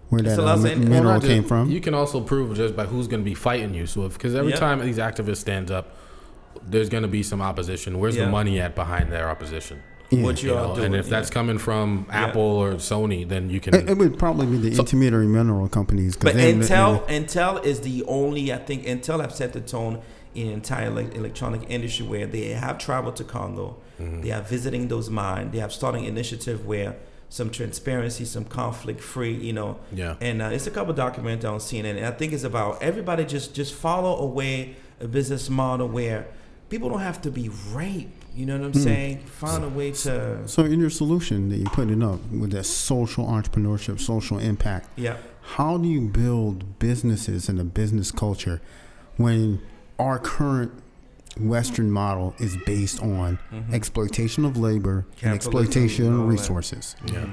where It's that uh, of saying- Well, mineral not just- came from. You can also prove just by who's going to be fighting you. So, because every Yeah. time these activists stands up, there's going to be some opposition. Where's Yeah. the money at behind their opposition? Yeah. what you, You all know, doing. and if yeah. that's coming from Apple or Sony, then you can. It, it would probably be the So- intermediary mineral companies. But they- Intel, they- Intel is the only. I think Intel have set the tone in the entire ele- electronic industry where they have traveled to Congo. Mm-hmm. They are visiting those mines. They have starting initiative where some transparency, some conflict free. You know, yeah. and uh, it's a couple documentaries on CNN. And I think it's about everybody just just follow away a business model where people don't have to be raped. You know what I'm Hmm. saying? Find a way to so in your solution that you're putting up with that social entrepreneurship, social impact, yeah. how do you build businesses and a business culture when our current Western model is based on exploitation of labor and exploitation of all that. resources? Yeah.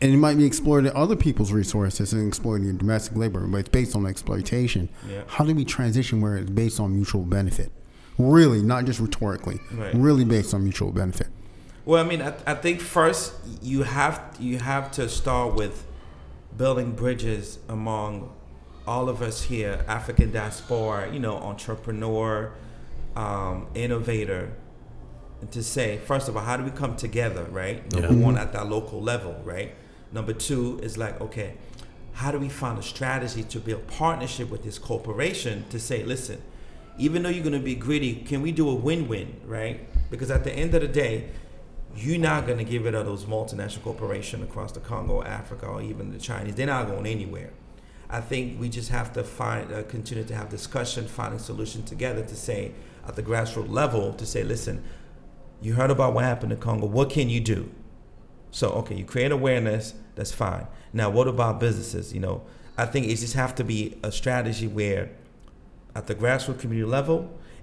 And it might be exploiting other people's resources and exploiting your domestic labor, but it's based on exploitation. Yeah. How do we transition where it's based on mutual benefit? Really, not just rhetorically. Right. Really based on mutual benefit. Well, I mean, I, I think first you have you have to start with building bridges among all of us here, African diaspora, you know, entrepreneur, um, innovator, and to say first of all, how do we come together, right? Number Yeah. one, at that local level, right? Number two is like, okay, how do we find a strategy to build partnership with this corporation to say, listen, even though you're going to be greedy, can we do a win-win, right? Because at the end of the day, you're not going to give it to those multinational corporations across the Congo, Africa, or even the Chinese. They're not going anywhere. I think we just have to find, uh, continue to have discussion, finding solution together to say, at the grassroots level, to say, listen, you heard about what happened in Congo. What can you do? So, okay, you create awareness, that's fine. Now, what about businesses? You know, I think it just have to be a strategy where at the grassroots community level,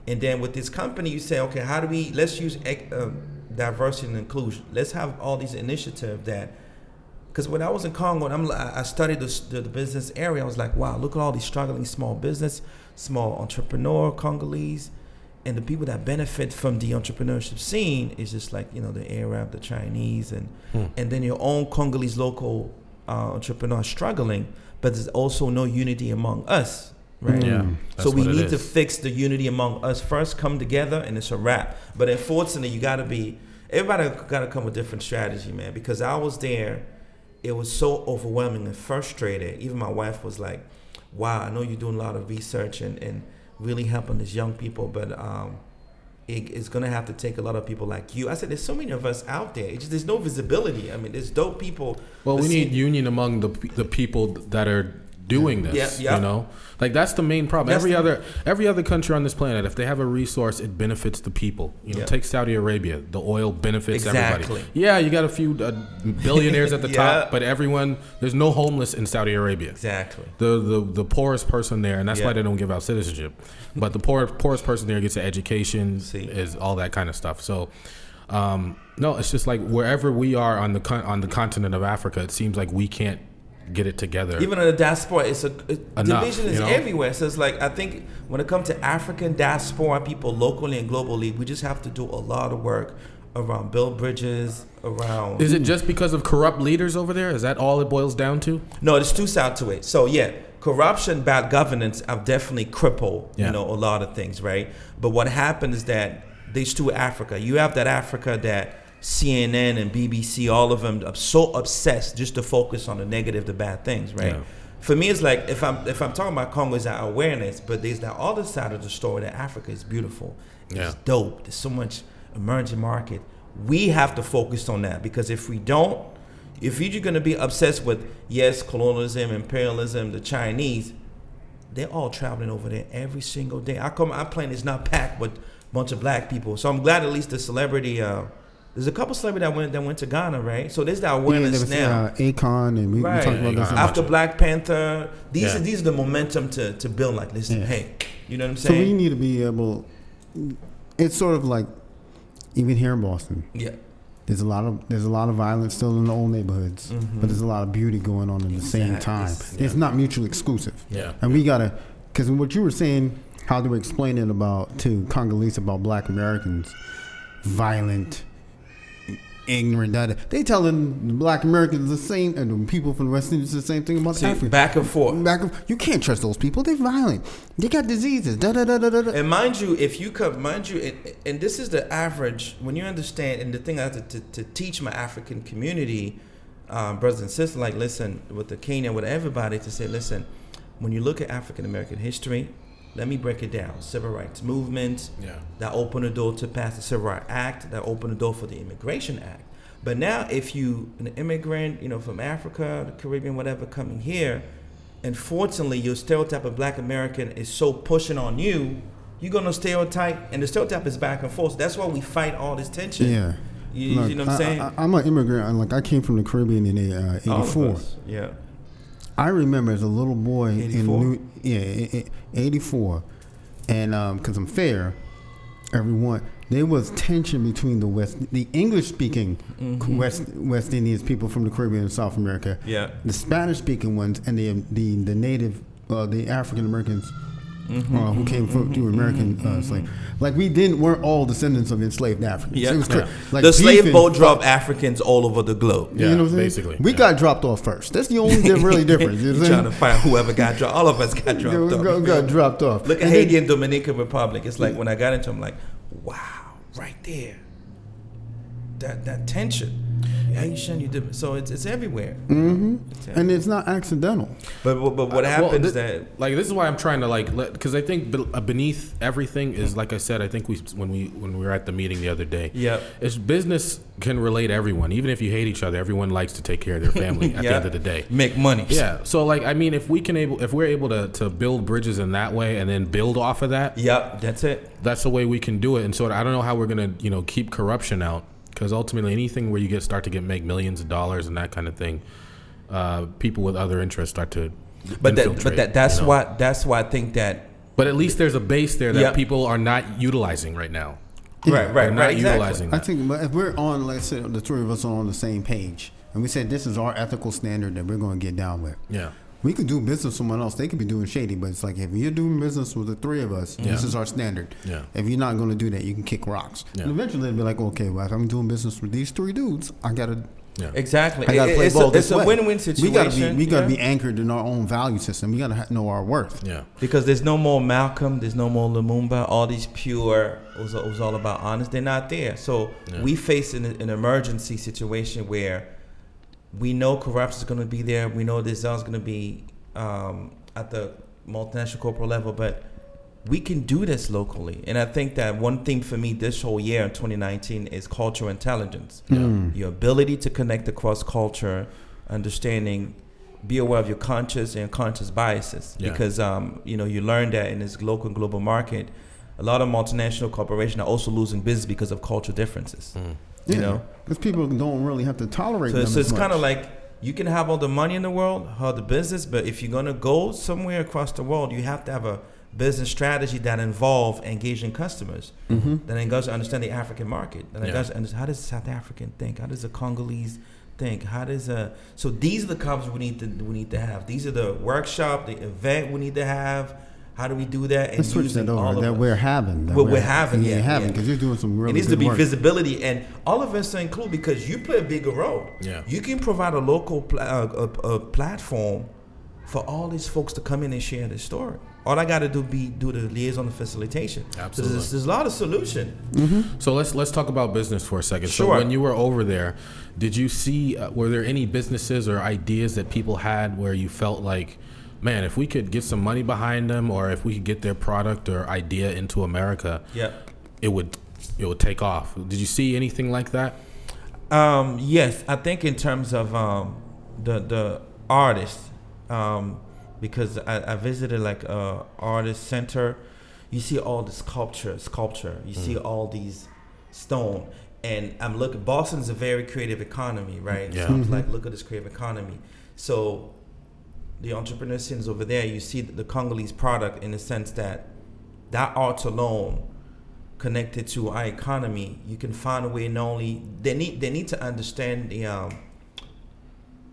and then with this company, you say, okay, how do we, let's use um, diversity and inclusion. Let's have all these initiatives that, because when I was in Congo, and I'm, I studied the, the, the business area, I was like, wow, look at all these struggling small business, small entrepreneur Congolese, and the people that benefit from the entrepreneurship scene is just like you know the Arab, the Chinese, and Hmm. and then your own Congolese local uh, entrepreneur struggling, but there's also no unity among us, right? Mm. Yeah. So we what it need to fix the unity among us first, come together, and it's a wrap. But unfortunately, you got to be everybody got to come with different strategy, man. Because I was there, it was so overwhelming and frustrated. Even my wife was like, "Wow, I know you're doing a lot of research and and really helping these young people, but um, it, it's gonna have to take a lot of people like you." I said, "There's so many of us out there. It's just, there's no visibility. I mean, there's dope people. Well, we see- need union among the the people that are doing this. Yeah, yeah. You know, like that's the main problem. That's every the- other every other country on this planet, if they have a resource, it benefits the people. You know, Yeah. take Saudi Arabia. The oil benefits Exactly. everybody. Yeah, you got a few uh, billionaires at the top, but everyone there's no homeless in Saudi Arabia. Exactly. The, the the poorest person there, and that's why they don't give out citizenship. But the poor, poorest person there gets an education, See. is all that kind of stuff. So, um, no, it's just like wherever we are on the con- on the continent of Africa, it seems like we can't get it together. Even in the diaspora, it's a it, Enough, division is you know? everywhere. So it's like I think when it comes to African diaspora people locally and globally, we just have to do a lot of work around build bridges, around is it just because of corrupt leaders over there? Is that all it boils down to? No, there's two sides to it. So yeah, corruption, bad governance have definitely crippled Yeah. you know a lot of things, right? But what happened is that these two Africa, you have that Africa that CNN and BBC, all of them are so obsessed just to focus on the negative, the bad things, right? Yeah. For me, it's like if I'm if I'm talking about Congo, it's that awareness, but there's that other side of the story that Africa is beautiful, Yeah. it's dope. There's so much emerging market. We have to focus on that because if we don't, if you're going to be obsessed with yes, colonialism, imperialism, the Chinese, they're all traveling over there every single day. I come, our plane is not packed with a bunch of black people. So I'm glad at least the celebrity. Uh, there's a couple celebrities that went that went to Ghana, right? So there's that Yeah, there awareness was, now. uh, Akon, and we, Right. we talked about this. Akon. a. After Black Panther, these Yeah. are these are the momentum to to build. Like, listen, Yeah. hey, you know what I'm saying? So we need to be able. It's sort of like, even here in Boston, yeah, there's a lot of there's a lot of violence still in the old neighborhoods, but there's a lot of beauty going on in the same Mm-hmm. Time. It's- It's not mutually exclusive. Yeah. And we gotta, because what you were saying, how to explain it about to Congolese about Black Americans, violent, ignorant. That they telling Black Americans the same, and people from the West Indies the same thing about See, Africa. back and forth. Back and- you can't trust those people. They're violent. They got diseases. Da da da da da. And mind you, if you come, mind you, and, and this is the average. When you understand, and the thing I have to, to, to teach my African community, um, brothers and sisters, like listen, with the Kenya, with everybody, to say, listen, when you look at African American history, let me break it down. Civil rights movement, Yeah. that opened the door to pass the Civil Rights Act, that opened the door for the Immigration Act. But now, if you an immigrant, you know, from Africa, the Caribbean, whatever, coming here, unfortunately, your stereotype of Black American is so pushing on you, you're gonna stereotype, and the stereotype is back and forth. That's why we fight all this tension. Yeah. You, you Look, know what I'm saying? I, I, am an immigrant. and, Like I came from the Caribbean in uh, All of '84. us. Yeah. I remember as a little boy 84? in New, yeah, eh, eh, 84, and because I'm fair, everyone there was tension between the West, the English speaking West West Indians people from the Caribbean and South America, Mm-hmm. Yeah. the Spanish speaking ones, and the the the native, uh, the African Americans. Mm-hmm. Uh, who came from, through American uh, slave? Like we didn't weren't all descendants of enslaved Africans. Yeah. It was cra- Yeah. like the slave boat dropped Africans all over the globe. Yeah, you know what I'm saying? basically, we yeah. got dropped off first. That's the only really difference. You know what trying to find whoever got dropped. All of us got dropped Yeah, off. got, got dropped off. Look at And then- Haiti and Dominican Republic. It's like when I got into, them, I'm like, wow, right there, that that tension. Haitian, you did so it's it's everywhere. Mhm. It's and it's not accidental. But but, but what Uh, well, happens that like this is why I'm trying to like because I think uh, beneath everything is like I said I think we when we when we were at the meeting the other day Yeah. it's business can relate everyone even if you hate each other everyone likes to take care of their family at the end of the day make money. yeah so like I mean if we can able if we're able to to build bridges in that way and then build off of that Yep, that's it. that's the way we can do it and so I don't know how we're gonna you know keep corruption out because ultimately anything where you get start to get make millions of dollars and that kind of thing uh, people with other interests start to But that but that that's you know? why that's why I think that But at least there's a base there that Yeah. people are not utilizing right now. right They're right not right exactly. I think but if we're on, let's say the three of us are on the same page, and we said this is our ethical standard that we're going to get down with. Yeah. We could do business with someone else. They could be doing shady, but it's like if you're doing business with the three of us, this is our standard. Yeah. If you're not going to do that, you can kick rocks. Yeah. And eventually, they'll be like, okay, well, if I'm doing business with these three dudes, I gotta, Yeah. Exactly. I gotta It- play it's ball a, this it's a win-win situation. We gotta be, we gotta yeah. be anchored in our own value system. We gotta know our worth. Yeah. because there's no more Malcolm, there's no more Lumumba. All these pure it was, it was all about honest. They're not there. So Yeah. we face an, an emergency situation where we know corruption is going to be there. We know this is going to be um, at the multinational corporate level, but we can do this locally. And I think that one thing for me this whole year in 2019 is cultural intelligence. Mm. Your ability to connect across culture, understanding be aware of your conscious and unconscious biases Yeah. because um, you know you learn that in this local and global market, a lot of multinational corporations are also losing business because of cultural differences. You know, because people don't really have to tolerate so, them. so as it's kind of like you can have all the money in the world, all the business, but if you're gonna go somewhere across the world, you have to have a business strategy that involve engaging customers. Mhm. Then it goes to understand the African market. Then it Yeah. goes to understand how does South African think? How does a Congolese think? How does a so these are the conversations we need to we need to have. These are the workshop, the event we need to have. How do we do that? And Let's switch that over. of That us. we're having. that What we're having, yeah, yeah, having yeah. because you're doing some really it needs to be work. visibility, and all of us to include because you play a bigger role. Yeah. You can provide a local pla- uh, a, a platform for all these folks to come in and share their story. All I got to do be do the liaison and facilitation. So Absolutely. there's, there's a lot of solution. So let's let's talk about business for a second. So Sure. when you were over there, did you see uh, were there any businesses or ideas that people had where you felt like, man, if we could get some money behind them, or if we could get their product or idea into America, Yeah. it would it would take off. Did you see anything like that? Um, yes, I think in terms of um, the the artist, um, because I, I visited like a artist center, you see all the sculpture, sculpture. You see all these stone, and I'm looking. Boston's a very creative economy, right? Yeah. So I'm like, look at this creative economy. So the entrepreneur scenes over there, you see the Congolese product in the sense that that art alone connected to our economy, you can find a way not only they need they need to understand the um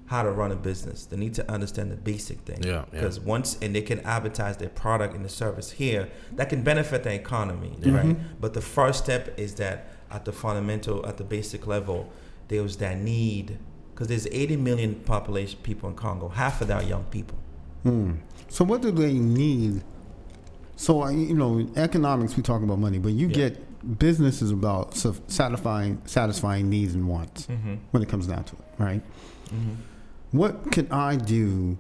how to run a business. They need to understand the basic thing. Yeah, yeah. Because once and they can advertise their product and the service here, that can benefit the economy, right? But the first step is that at the fundamental, at the basic level, there was that need because there's 80 million population people in Congo. Half of that are young people. Hmm. So what do they need? So I- you know, economics we talk about money, but you Yeah. get business is about satisfying satisfying needs and wants Mm-hmm. when it comes down to it, right? Mm-hmm. What can I do?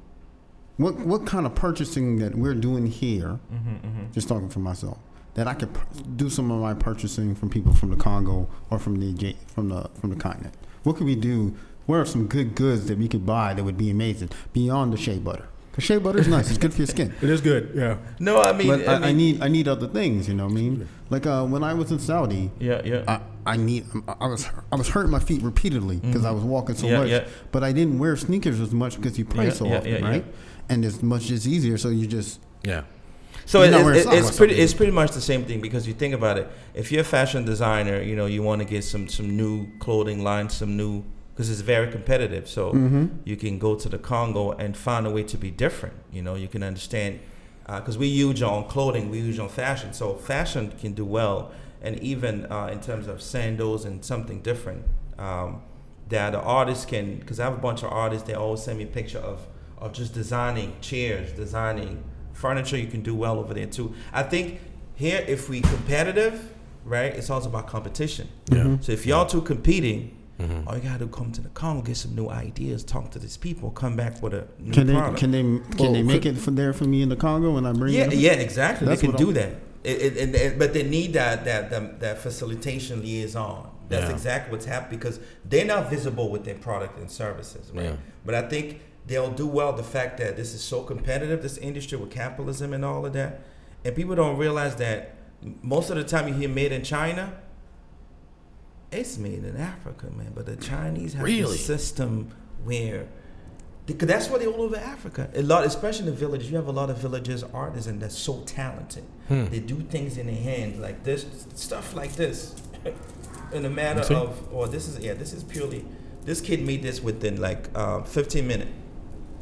What what kind of purchasing that we're doing here? Mm-hmm. Mm-hmm. Just talking for myself, that I could do some of my purchasing from people from the Congo or from the from the from the continent. What could we do? Where are some good goods that we could buy that would be amazing beyond the shea butter? Because shea butter is nice; it's good for your skin. It is good. Yeah. No, I mean, but I, I, mean- need I need other things. You know what I mean? Like uh, when I was in Saudi, Yeah, yeah. I, I need I was I was hurting my feet repeatedly because I was walking so Mm-hmm. Yeah, much. yeah. But I didn't wear sneakers as much because you pray Yeah, so yeah, often, yeah, yeah. right? And it's much just easier. So you just Yeah. So You're it, it, wearing it- socks. it's pretty. It's pretty much the same thing because you think about it. If you're a fashion designer, you know you want to get some some new clothing lines, some new because it's very competitive. So Mm-hmm. you can go to the Congo and find a way to be different. You know, you can understand because we use on clothing, we use on fashion. So fashion can do well, and even uh, in terms of sandals and something different. Um, that the artists can because I have a bunch of artists. They always send me a picture of of just designing chairs, designing furniture. You can do well over there too. I think here, if we competitive, right, it's also about competition. Yeah. So if y'all two competing, Mhm. all you gotta do come to the Congo, get some new ideas, talk to these people, come back with a new can they product. can they can Well, they make could- it from there for me in the Congo when I bring yeah, it? yeah, exactly. That's they can do I'm- that. It, it, and- and- but they need that that that, that facilitation liaison. That's Yeah. exactly what's happening because they're not visible with their product and services, right? Yeah. But I think they'll do well the fact that this is so competitive, this industry with capitalism and all of that, and people don't realize that most of the time you hear made in China, it's made in Africa, man. But the Chinese have Really? a system where because that's why they're all over Africa. A lot, especially in the villages. You have a lot of villages artisans that's so talented. Hmm. They do things in their hands like this, stuff like this, in a matter of. Or this is yeah, this is purely. This kid made this within like um, 15 minutes.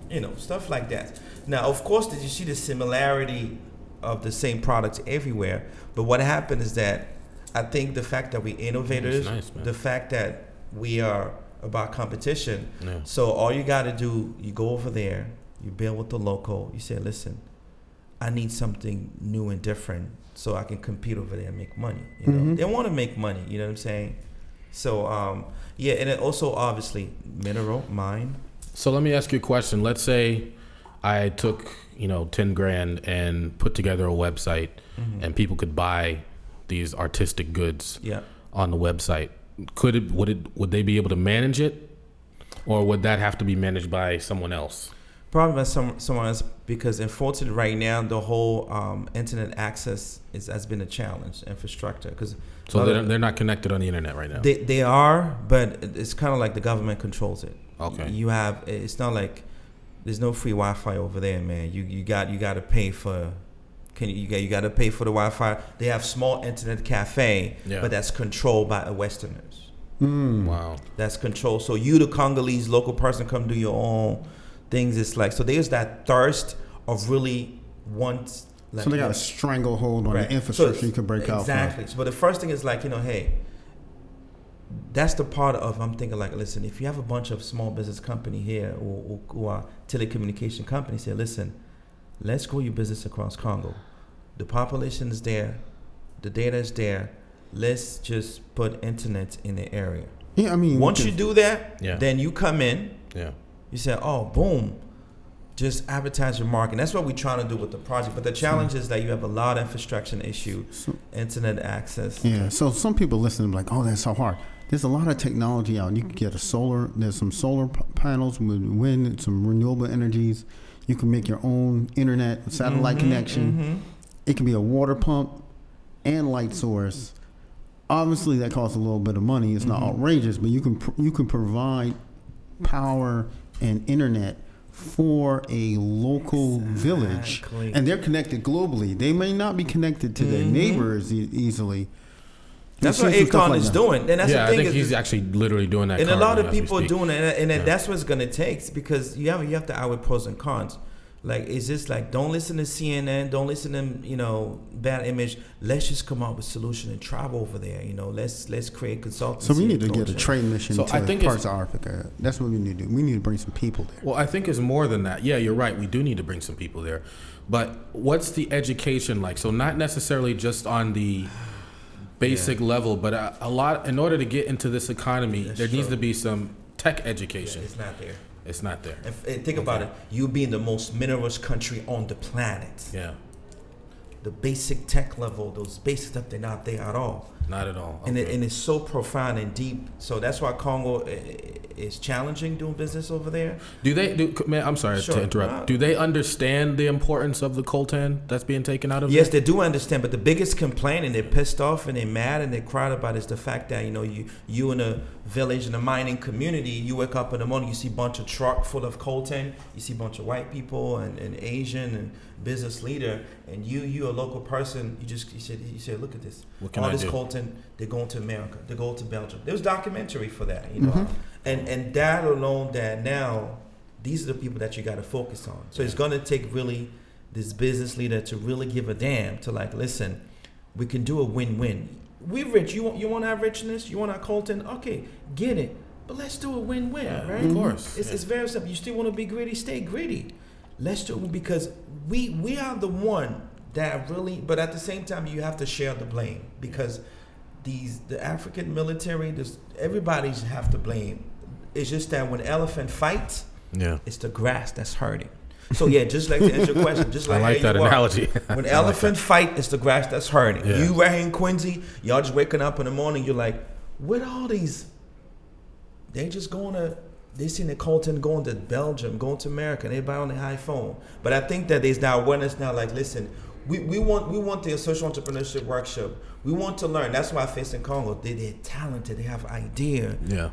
You know, stuff like that. Now, of course, did you see the similarity of the same products everywhere? But what happened is that I think the fact that we innovators, nice, the fact that we are about competition, Yeah. so all you got to do, you go over there, you build with the local. You say, listen, I need something new and different, so I can compete over there and make money. You know, Mhm. they want to make money. You know what I'm saying? So um, yeah, and it also obviously mineral mine. So let me ask you a question. Let's say I took, you know, 10 grand and put together a website and people could buy these artistic goods Yeah. on the website. Could it would it would they be able to manage it or would that have to be managed by someone else? Probably by some someone else because in unfortunately right now the whole um, internet access is has been a challenge infrastructure because So they're, they're not connected on the internet right now. they they are but it's kind of like the government controls it. Okay. You have it's not like there's no free Wi-Fi over there, man. You you got you got to pay for. Can you you got you got to pay for the Wi-Fi? They have small internet cafe, Yeah. but that's controlled by the Westerners. Mm. wow. That's controlled. So you, the Congolese local person, come do your own things. It's like so. There's that thirst of really want. Like, So they got a stranglehold on Right. the infrastructure So you can break out Exactly. So, but the first thing is like, you know, hey, that's the part of I'm thinking like, listen, if you have a bunch of small business company here or, or, who are telecommunication companies here, listen, let's grow your business across Congo. The population is there, the data is there. Let's just put internet in the area. Yeah, I mean, Once you do that, Yeah. then you come in, Yeah. you say, oh, boom, just advertise your market. And that's what we're trying to do with the project. But the challenge is that you have a lot of infrastructure issue, So- internet access. Yeah, so some people listen like, oh, that's so hard. There's a lot of technology out. You can get a solar. There's some solar p- panels with wind, some renewable energies. You can make your own internet satellite Mhm, connection. mhm. It can be a water pump and light source. Obviously, that costs a little bit of money. It's not Mhm. outrageous, but you can pr- you can provide power and internet for a local village, and they're connected globally. They may not be connected to their Mhm. neighbors e- easily. That's what seen Akon like is that. doing. And that's yeah, the I think is, he's actually literally doing that. and a lot of people are doing it, and, and Yeah. that's what it's gonna take because you have you have to outweigh pros and cons. Like it's just like don't listen to CNN, don't listen to you know bad image. Let's just come up with solution and travel over there. You know, let's let's create consultancy. So we need to get a culture. trade mission So to I think parts of Africa. That's what we need to do. We need to bring some people there. Well, I think it's more than that. Yeah, you're right. We do need to bring some people there. But what's the education like? So not necessarily just on the basic level, but a, a lot in order to get into this economy, That's there needs to be some tech Yeah, education. it's not there. It's not there. And, and eh, think about it. You being the most minerals country on the planet. Yeah, The basic tech level, those basic stuff, they're not there at all. Not at all. and, it, and it's so profound and deep. So that's why Congo is challenging doing business over there. do they do? Man, I'm sorry Sure. to interrupt. No. Do they understand the importance of the coltan that's being taken out of? Yes, there? they do understand, but the biggest complaint and they're pissed off and they're mad and they're cried about is the fact that you know you you in a village in a mining community, you wake up in the morning, you see a bunch of truck full of coltan, you see a bunch of white people and, and Asian and business leader, and you you a local person, you just you said you said look at this, What can all I this do? coltan, they're going to America, they're going to Belgium. There was documentary for that, you know, Mhm. and and that alone, that now these are the people that you got to focus on. So it's going to take really this business leader to really give a damn to like, listen, we can do a win-win. We rich. You want you want our richness. You want our coltan. Okay, get it. But let's do a win-win, Yeah, right? Of course. It's, yeah. it's very simple. You still want to be greedy, stay greedy. Let's do it because we we are the one that really. But at the same time, you have to share the blame because these the African military, this everybody's have to blame. It's just that when elephant fights, yeah. it's the grass that's hurting. So yeah, just like to answer your question, just I like like that are. analogy. When I like elephant fight, it's the grass that's hurting. Yeah. You right here in Quincy, y'all just waking up in the morning, you're like, what all these? They just going to, they seen the coltan going to Belgium, going to America, and everybody on their iPhone. But I think that there's now awareness now, like, listen, we, we want we want the social entrepreneurship workshop. We want to learn. That's why I face in Congo. They, they're talented. They have idea. Yeah.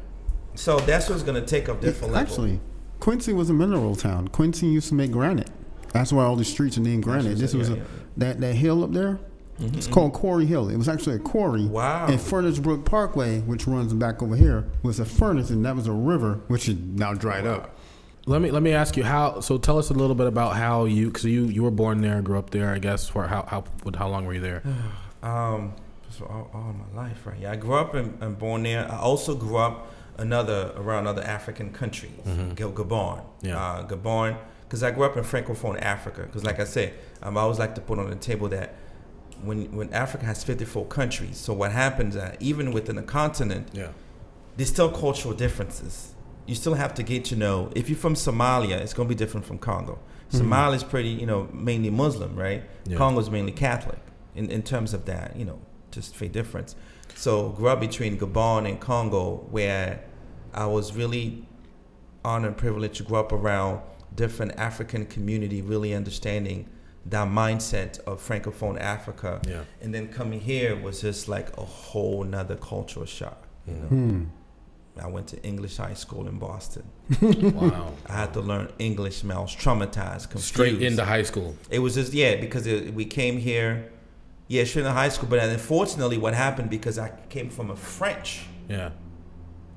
So that's what's going to take up different level. Actually, Quincy was a mineral town. Quincy used to make granite. That's why all the streets are named granite. This Yeah, was a, yeah. that that hill up there. Mhm, It's called Quarry Hill. It was actually a quarry. Wow. And Furnace Brook Parkway, which runs back over here, was a furnace, and that was a river, which is now dried up. Let me let me ask you how. So tell us a little bit about how you, because you you were born there, grew up there. I guess for how how how long were you there? Um, so all, all my life, right? Yeah, I grew up and, and born there. I also grew up another around other African countries, Mhm. Ga- Gabon. Yeah. Uh, Gabon, because I grew up in Francophone Africa. Because, like I say, um, I always like to put on the table that when when Africa has 54 countries, so what happens that even within a continent, Yeah. there's still cultural differences. You still have to get to know. If you're from Somalia, it's going to be different from Congo. Mhm. Somalia is pretty, you know, mainly Muslim, right? Yeah. Congo is mainly Catholic. In in terms of that, you know, just a difference. So grew up between Gabon and Congo, where I was really honored and privileged to grow up around different African community, really understanding that mindset of francophone Africa, Yeah. and then coming here was just like a whole nother cultural shock. You know, Hmm. I went to English high school in Boston. Wow. I had to learn English. Man, I was traumatized, confused. Straight into high school. It was just yeah, because it, we came here, yeah, straight into high school. But unfortunately, what happened because I came from a French, Yeah.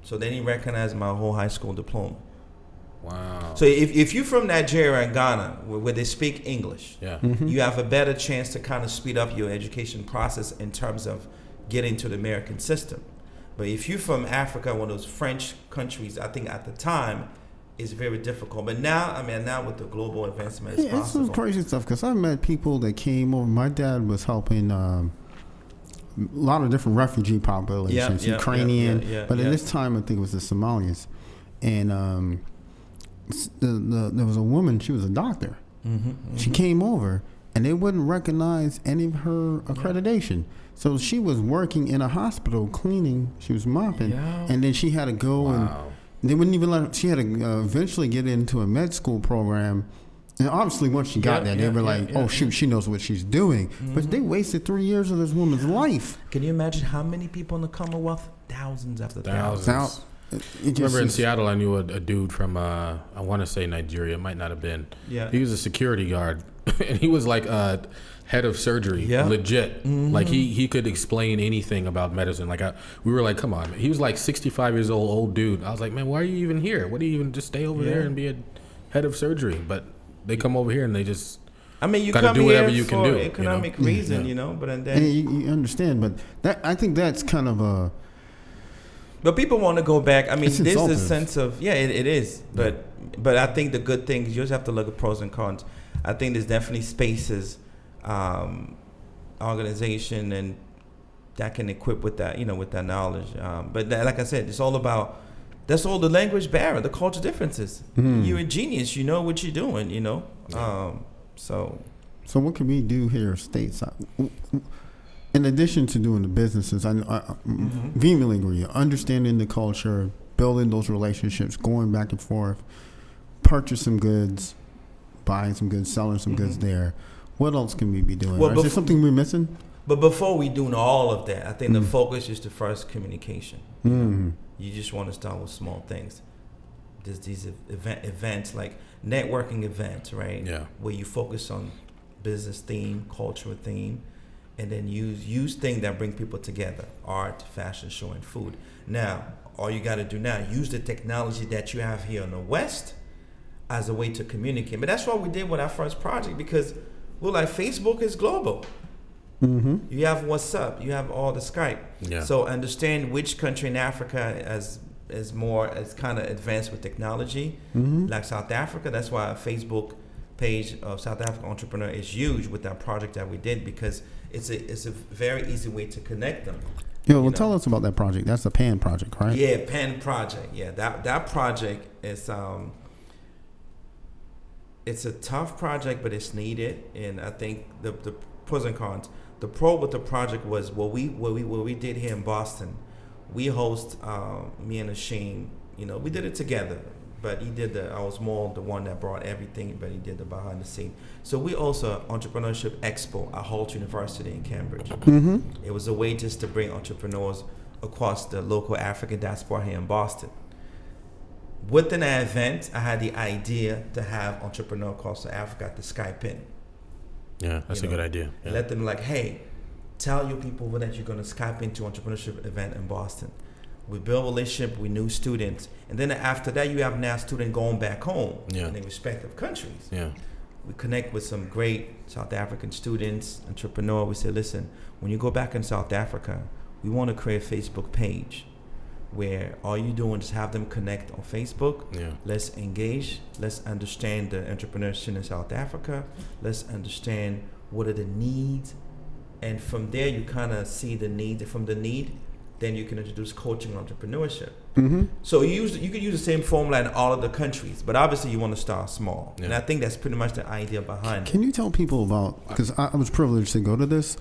so they didn't recognize my whole high school diploma. Wow. So if, if you're from Nigeria and Ghana, where, where they speak English, yeah. you have a better chance to kind of speed up your education process in terms of getting to the American system. But if you're from Africa, one of those French countries, I think at the time, it's very difficult. But now, I mean, now with the global advancement, it's Yeah, it's some crazy stuff because I met people that came over. My dad was helping um, a lot of different refugee populations, yeah, Ukrainian, yeah, yeah, but yeah. at this time I think it was the Somalians, and um, s- the, the, there was a woman. She was a doctor. Mm-hmm, She came over, and they wouldn't recognize any of her accreditation. So she was working in a hospital cleaning. She was mopping, Yeah. and then she had to go and they wouldn't even let her. She had to uh, eventually get into a med school program. And obviously, once she got Yeah, there, they yeah, were yeah, like, yeah, "Oh shoot, she knows what she's doing." But they wasted three years of this woman's life. Can you imagine how many people in the Commonwealth? Thousands after Thousands. thousands. Now, it just Remember in Seattle, I knew a, a dude from uh, I want to say Nigeria. It might not have been. Yeah. He was a security guard, and he was like uh, head of surgery, Yeah. legit. Like he he could explain anything about medicine. Like I, we were like, come on. He was like 65 years old, old dude. I was like, man, why are you even here? What do you even just stay over there and be a head of surgery? But they come over here and they just I mean, you Gotta come do whatever here you for can do, you know? economic reason, Yeah. you know. But and and then, you, you understand, but that I think that's kind of a but people want to go back. I mean, It's there's a sense of yeah, it, it is. But but I think the good thing is you just have to look at pros and cons. I think there's definitely spaces, um, organization, and that can equip with that, you know, with that knowledge. Um, but that, like I said, it's all about. That's all the language barrier, the culture differences. Hmm. You're a genius. You know what you're doing. You know. Um, so So what can we do here stateside? In addition to doing the businesses, I, I Mhm. vehemently agree. Understanding the culture, building those relationships, going back and forth, purchase some goods, buying some goods, selling some goods Mhm. there. What else can we be doing? Well, Is there something we're missing? But before we do all of that, I think the Mm. focus is to first communication. Mm. You just want to start with small things. There's these event events like networking events, right? Yeah. Where you focus on business theme, cultural theme, and then use use things that bring people together: art, fashion show, and food. Now, all you got to do now use the technology that you have here in the West as a way to communicate. But that's what we did with our first project because we're like Facebook is global. Mm-hmm. You have WhatsApp. You have all the Skype. Yeah. So understand which country in Africa as is more as kind of advanced with technology, Mm-hmm. like South Africa. That's why our Facebook page of South Africa entrepreneur is huge with that project that we did because it's a it's a very easy way to connect them. Yo, well, you tell us about that project. That's a pan project, right? Yeah, Pen Project. Yeah, that that project is um it's a tough project, but it's needed, and I think the the pros and cons. The pro with the project was what we what we what we did here in Boston. We host um, me and Asheen. You know, we did it together, but he did the. I was more the one that brought everything, but he did the behind the scene. So we also entrepreneurship expo at Hult University in Cambridge. Mm-hmm. It was a way just to bring entrepreneurs across the local African diaspora here in Boston. Within that event, I had the idea to have entrepreneur across Africa to Skype in. yeah, that's you a good idea. Yeah. Let them like, hey, tell your people that you're gonna Skype into entrepreneurship event in Boston. We build relationship with new students, and then after that, you have now student going back home Yeah. in their respective countries yeah. we connect with some great South African students, entrepreneur. We say, listen, when you go back in South Africa, we want to create a Facebook page where all you doing is have them connect on Facebook. Yeah. Let's engage. Let's understand the entrepreneurship in South Africa. Let's understand what are the needs, and from there you kind of see the need. From the need, then you can introduce coaching entrepreneurship. Mm-hmm. So you use you could use the same formula in all of the countries, but obviously you want to start small, and I think that's pretty much the idea behind it. Can you tell people about? Because I, I was privileged to go to this.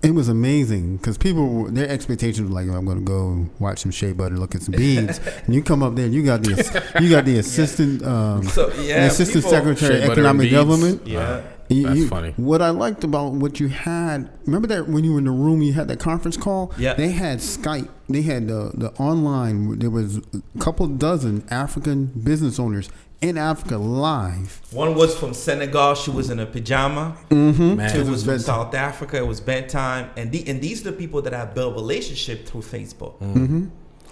it was amazing because people their expectations were like I'm going to go watch some shea butter, look at some beads, and you come up there, you got the you got the assistant um, So the assistant people- secretary of economic beads. development. Yeah. You- That's you- funny. What I liked about what you had, remember that when you were in the room, you had that conference call. Yeah. They had Skype. They had the the online. There was a couple dozen African business owners in Africa live. One was from Senegal. She was in a pajama. Mm-hmm. Man. Two It was was from bedtime. South Africa. It was bedtime, and the, and these are the people that I built relationship through Facebook. Mm-hmm.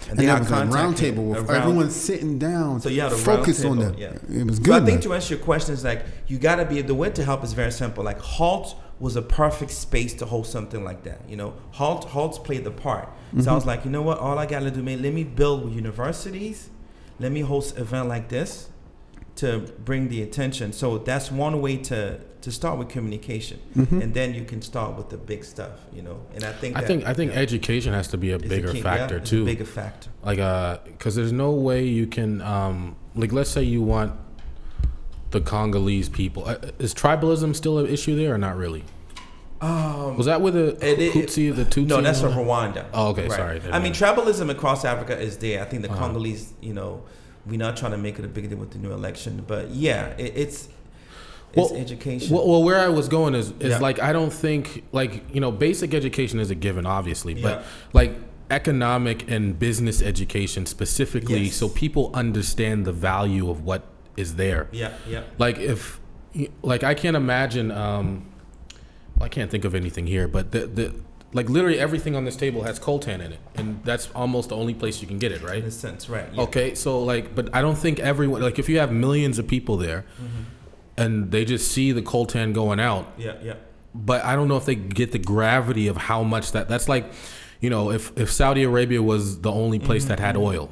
And, they was a round table with a round- everyone sitting down. So you had a focus on table, the. yeah. It was But good. I think to answer your question is like you got to be the way to help is very simple. Like Hult was a perfect space to host something like that. You know, Hult Hult's played the part. So I Mm-hmm. was like, you know what? All I got to do, man, let me build with universities. Let me host event like this to bring the attention. So that's one way to to start with communication, Mhm. and then you can start with the big stuff. You know, and I think I that, think I think yeah, education has to be a is the bigger key- factor yeah, is a too. bigger factor. like uh because there's no way you can um like let's say you want the congolese people uh, is tribalism still an issue there or not really Um, was that with the It- it- Tutsi, the Tutsi? No, that's from? Rwanda. Oh, okay, Right. sorry. I mean, tribalism across Africa is there. I think the Uh-huh. Congolese, you know, we're not trying to make it a big deal with the new election, but yeah, it, it's it's Well, education. Well, well, where I was going is is Yeah. like I don't think like you know basic education is a given, obviously, Yeah. but like economic and business education specifically, Yes. so people understand the value of what is there. yeah, yeah. Like if, like I can't imagine. um I can't think of anything here, but the the like literally everything on this table has coltan in it, and that's almost the only place you can get it, right? In a sense, right? Yeah. Okay, so like, but I don't think everyone like if you have millions of people there, Mm-hmm. and they just see the coltan going out, Yeah, yeah. but I don't know if they get the gravity of how much that that's like. You know, if if Saudi Arabia was the only place Mm-hmm. that had oil,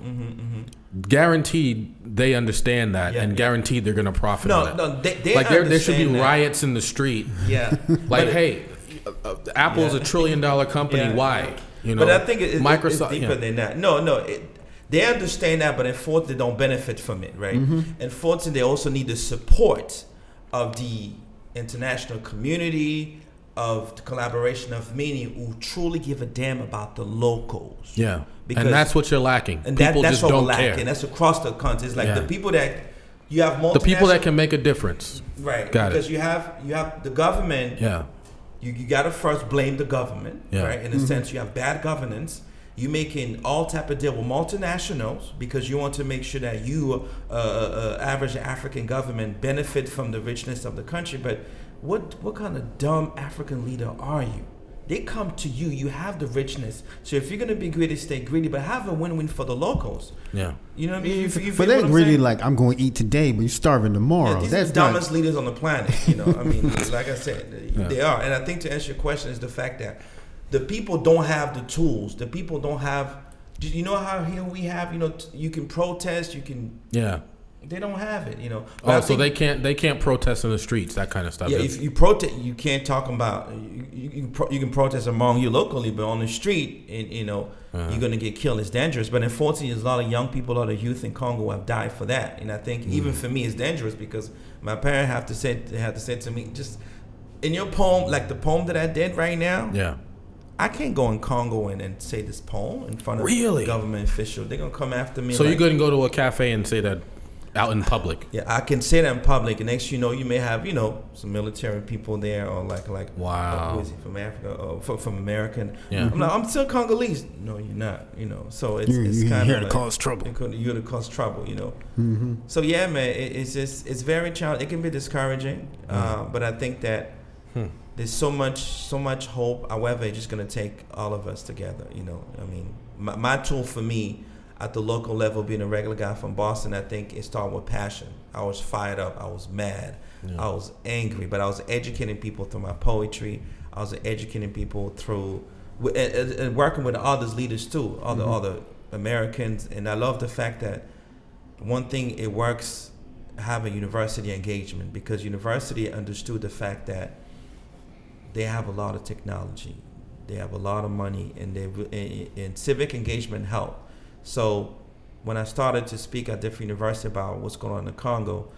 guaranteed they understand that, Yeah, and yeah. guaranteed they're gonna profit on No, it. no, they, they like there, there should be that. riots in the street. Yeah, Like, But- hey, uh, Apple's Yeah. a trillion dollar company. Yeah, Why? You know, but I think it, it, Microsoft. it's deeper yeah. than that. No, no, it, they understand that, but unfortunately, they don't benefit from it, right? Mm-hmm. Unfortunately, they also need the support of the international community, of the collaboration of many who truly give a damn about the locals. Yeah, Because- and that's what you're lacking. and that, that's just what don't we're lacking. care. That's across the country. It's like Yeah. the people that you have The people that can make a difference. right Got it. because you have you have the government Yeah, you, you got to first blame the government, Yeah. right? In a sense, you have bad governance. You making all type of deal with multinationals because you want to make sure that you, uh, uh, uh, average African government, benefit from the richness of the country. But what what kind of dumb African leader are you? They come to you. You have the richness. So if you're gonna be greedy, stay greedy, but have a win-win for the locals. yeah. You know what I mean? You, you but they're what I'm really saying? like, I'm going to eat today, but you're starving tomorrow. Yeah, these That's are the not- dumbest leaders on the planet. You know, I mean, like I said, Yeah. they are. And I think to answer your question is the fact that the people don't have the tools. The people don't have. do You know how here we have. You know, you can protest. You can. Yeah. They don't have it. You know. But I Oh, so think- they can't they can't protest in the streets, that kind of stuff. Yeah, if you protest, you can't talk about. You, you, you, pro, you can protest among you locally, but on the street, and you know, Uh-huh. you're gonna get killed. It's dangerous. But unfortunately, there's a lot of young people, a lot of youth in Congo have died for that. And I think even Mm. for me, it's dangerous because my parents have to say, they have to say to me, just in your poem, like the poem that I did right now. yeah. I can't go in Congo and, and say this poem in front of Really? government official. They're gonna come after me. So you couldn't go to a cafe and say that out in public. Yeah, I can say that in public, and next you know, you may have you know some military people there, or like like Wow. who is he from Africa or from, from American? Yeah. I'm like, I'm still Congolese. No, you're not. You know, so it's You, it's you kind here of to like, cause trouble. you could- You're to cause trouble, you know. Mm-hmm. So yeah, man, it, it's just it's very challenging. It can be discouraging, uh, but I think that Hmm. there's so much so much hope. However, it's just gonna take all of us together. You know, I mean, my, my tool for me at the local level, being a regular guy from Boston, I think it started with passion. I was fired up. I was mad. Yeah. I was angry, but I was educating people through my poetry. I was educating people through and, and- working with others leaders too, other Mhm. other Americans. And I love the fact that one thing it works having university engagement because university understood the fact that they have a lot of technology, they have a lot of money, and they and, and civic engagement help. So when I started to speak at different universities about what's going on in the Congo,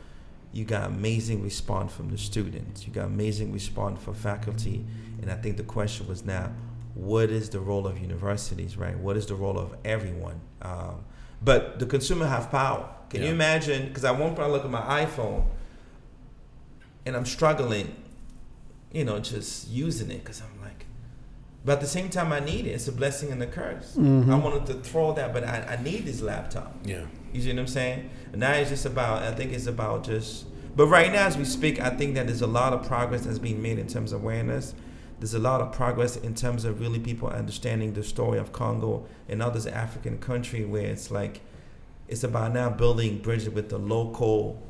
you got amazing response from the students. You got amazing response from faculty. And I think the question was now, what is the role of universities, right? What is the role of everyone? Um, but the consumer have power. Can you imagine? Because at one point I look at my iPhone, and I'm struggling, you know, just using it because I'm like, but at the same time I need it. It's a blessing and a curse. Mhm. I wanted to throw that, but I, I need this laptop. Yeah. You see what I'm saying? And now it's just about, I think it's about just, but right now as we speak, I think that there's a lot of progress that's being made in terms of awareness. There's a lot of progress in terms of really people understanding the story of Congo and others African country where it's like, it's about now building bridges with the local,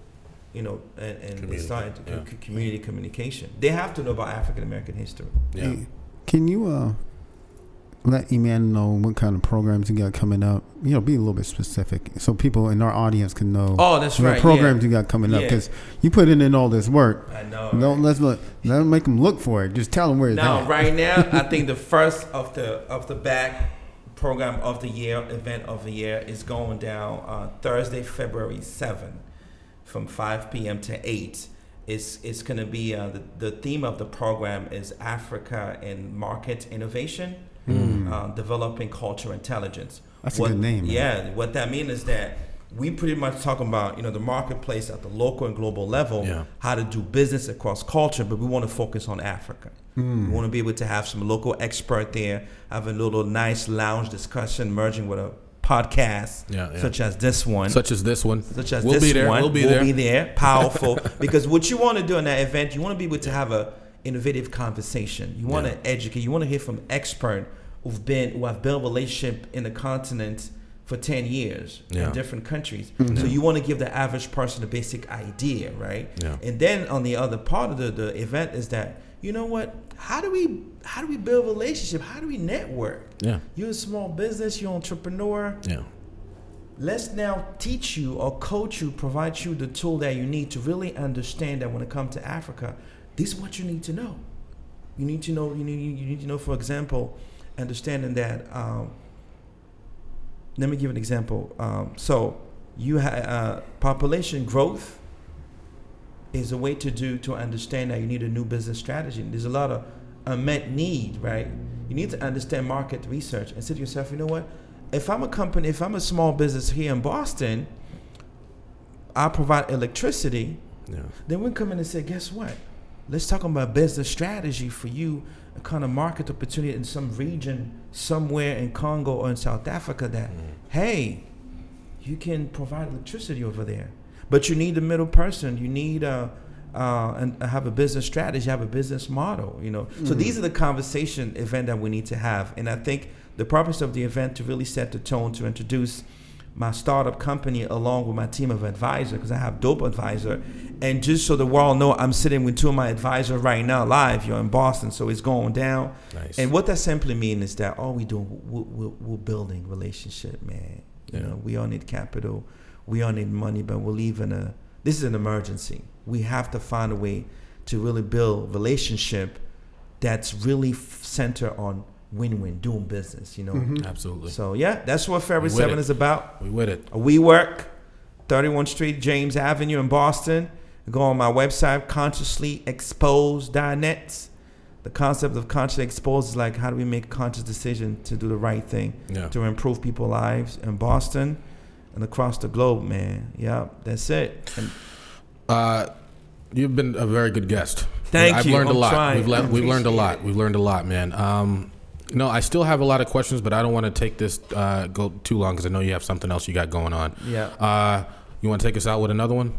you know, and, and Community, starting to yeah. community communication. They have to know about African American history. Yeah. Hey, can you uh, let Iman know what kind of programs you got coming up? You know, be a little bit specific so people in our audience can know Oh, that's what right. programs you got coming up Yeah. because you put in, in all this work. I know. Don't let's look. Let make them look for it. Just tell them where it's Now, at. right now, I think the first of the of the back program of the year, event of the year, is going down uh, Thursday, February seventh, from five p.m. to eight. It's it's going to be uh, the the theme of the program is Africa and market innovation, Mm. uh, developing cultural intelligence. That's a good name, man. Yeah, what that means is that we pretty much talk about you know the marketplace at the local and global level, Yeah. how to do business across culture, but we want to focus on Africa. Mm. We want to be able to have some local expert there, have a little nice lounge discussion, merging with a podcast, Yeah, yeah. such as this one. Such as this one. such as this one. we'll this be there. one, We'll be there. Powerful, because what you want to do in that event, you want to be able to have a innovative conversation. You want Yeah. to educate. You want to hear from expert who've been who have built relationship in the continent for ten years Yeah. in different countries. Mhm. So you want to give the average person a basic idea, right? Yeah. And then on the other part of the, the event is that you know what? How do we how do we build relationship? How do we network? Yeah. You're a small business, you're an entrepreneur. Yeah. Let's now teach you or coach you, provide you the tool that you need to really understand that when it comes to Africa, this is what you need to know. You need to know. You need. You need to know. For example, understanding that. Um, let me give an example. Um, so, you have uh, population growth is a way to do to understand that you need a new business strategy. There's a lot of unmet need, right? You need to understand market research and say to yourself, you know what? If I'm a company, if I'm a small business here in Boston, I provide electricity. Yeah. Then we come in and say, guess what? Let's talk about business strategy for you, a kind of market opportunity in some region somewhere in Congo or in South Africa that, mm. hey, you can provide electricity over there. But you need a middle person. You need a, uh, and have a business strategy, have a business model, you know. So these are the conversation event that we need to have. And I think the purpose of the event to really set the tone to introduce my startup company along with my team of advisor because I have dope advisor and just so the world know I'm sitting with two of my advisors right now live you're in Boston so it's going down Nice. and what that simply means is that all we do, we're, we're, we're building relationship man you know we all need capital we all need money but we're leaving a this is an emergency we have to find a way to really build relationship that's really f- centered on win-win doing business you know Mhm. Absolutely. so yeah that's what February We with 7 it. is about we with it. WeWork 31 Street, James Avenue in Boston. Go on my website, consciouslyexposed.net. The concept of consciously exposed is like how do we make conscious decision to do the right thing Yeah. to improve people's lives in Boston and across the globe, man. Yeah, that's it. And Uh, you've been a very good guest. Thank you. I've you. learned I'm a lot. trying. We've, le- we've learned a lot. it. We've learned a lot, man. Um, know, I still have a lot of questions, but I don't want to take this uh, go too long because I know you have something else you got going on. yeah. Uh, you want to take us out with another one?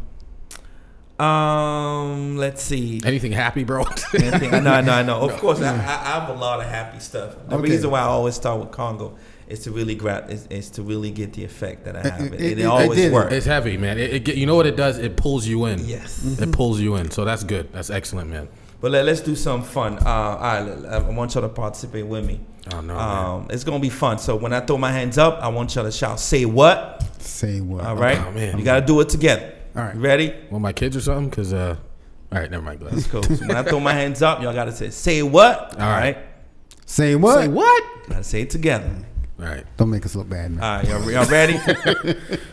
Um, let's see. Anything happy, bro? Anything- I know, I know, I know. Of course, I, I I have a lot of happy stuff. The Okay. reason why I always start with Congo is to really grab, is, is to really get the effect that I have. It- It, it- it, it always did. works. it's heavy, man. It, it, get- you know what it does? It pulls you in. Yes. It pulls you in. So that's good. That's excellent, man. But let, us do some fun. Uh, all right, I want y'all to participate with me. Oh no, man. Um, it's gonna be fun. So when I throw my hands up, I want y'all to shout, "Say what?" Say what? All right. Oh, man. You gotta do it together. All right. You ready? Want my kids or something? Because uh, all right, never mind. Go ahead. Let's go. So when I throw my hands up, y'all gotta say, "Say what?" All right. Say what? Say what? Gotta say it together. All right. Don't make us look bad now. All right, y'all, y'all ready?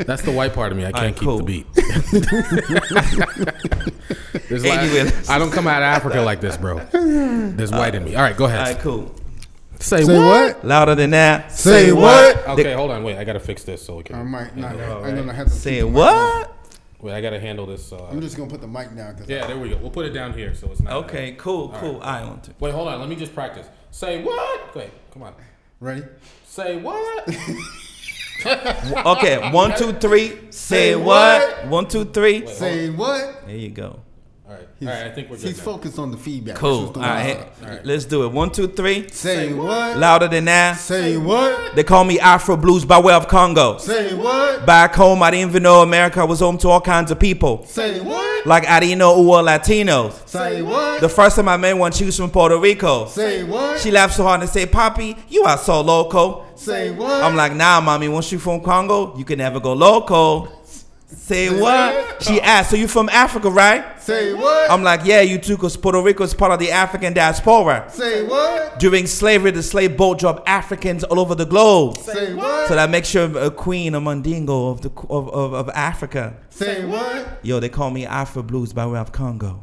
That's the white part of me. I can't right, keep cool. the beat. There's Anyway. like, I don't come out of Africa like this, bro. There's white in me. All right, go ahead. right, cool. Say, Say what? Louder than that. Say what? Okay, hold on. Wait, I gotta fix this so we can. I might not. know, I'm gonna have to Say keep the mic what? Wait, I gotta handle this. Uh, I'm just gonna put the mic down. Cause yeah, there we go. We'll put it down here so it's not. Okay, cool, cool. I want to. Wait, hold on. Let me just practice. Say what? Wait, come on. Ready? Say what? Okay, one, two, three. Say Say what? what? One, two, three. Say what? There you go. All right. He's, All right. I think we're good. he's now. focused on the feedback. Cool. This All was the right, one. hey, All right. let's do it. One, two, three. Say what? Louder than that. Say what? They call me Afro Blues by way of Congo. Say what? Back home, I didn't even know America was home to all kinds of people. Say what? Like I didn't know who were Latinos. Say what? The first time I met one, she was from Puerto Rico. Say what? She laughed so hard and said, Poppy, you are so loco. Say what? I'm like, nah, mommy, once you from Congo, you can never go loco. Say what? She asked, so you from Africa, right? Say what? I'm like, yeah, you too, because Puerto Rico is part of the African diaspora. Say what? During slavery, the slave boat dropped Africans all over the globe. Say what? So that makes you a queen, a mandingo of, the, of, of, of Africa. Say what? Yo, they call me Afro Blues by way of Congo.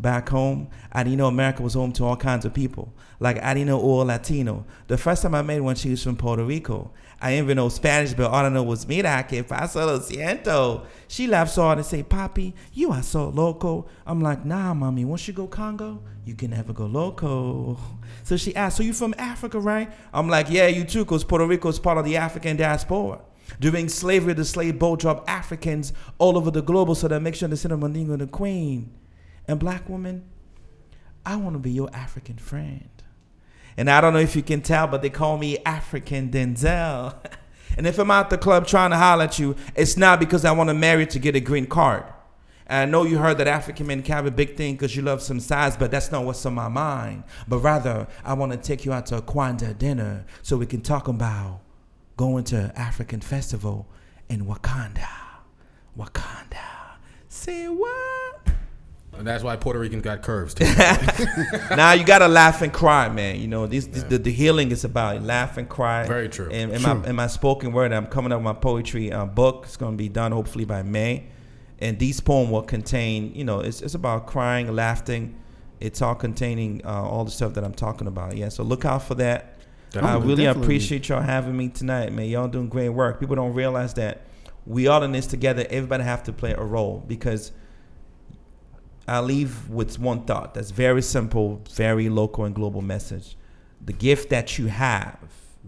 Back home, I didn't know America was home to all kinds of people. Like I didn't know all Latino. The first time I met one, she was from Puerto Rico. I didn't even know Spanish, but all I know was mira que pasa lo siento. She laughed so hard and say, Papi, you are so loco. I'm like, nah, mommy, once you go Congo, you can never go loco. So she asked, so you from Africa, right? I'm like, yeah, you too, because Puerto Rico is part of the African diaspora. During slavery, the slave boat dropped Africans all over the globe, so that makes you understand the Mandingo the queen. And black woman, I want to be your African friend. And I don't know if you can tell, but they call me African Denzel. and if I'm out the club trying to holler at you, it's not because I want to marry to get a green card. And I know you heard that African men can have a big thing because you love some size, but that's not what's on my mind. But rather, I want to take you out to a Kwanzaa dinner so we can talk about going to African festival in Wakanda. Wakanda. Say what? And that's why Puerto Ricans got curves too. now you gotta laugh and cry, man. You know, this, this the, the healing is about laugh and cry. Very true. And in True. my in my spoken word, I'm coming up with my poetry uh, book. It's gonna be done hopefully by May, and these poems will contain. You know, it's it's about crying, laughing. It's all containing uh, all the stuff that I'm talking about. Yeah, so look out for that. I really Definitely. appreciate y'all having me tonight, man. Y'all doing great work. People don't realize that we all in this together. Everybody have to play a role because I leave with one thought that's very simple, very local and global message. The gift that you have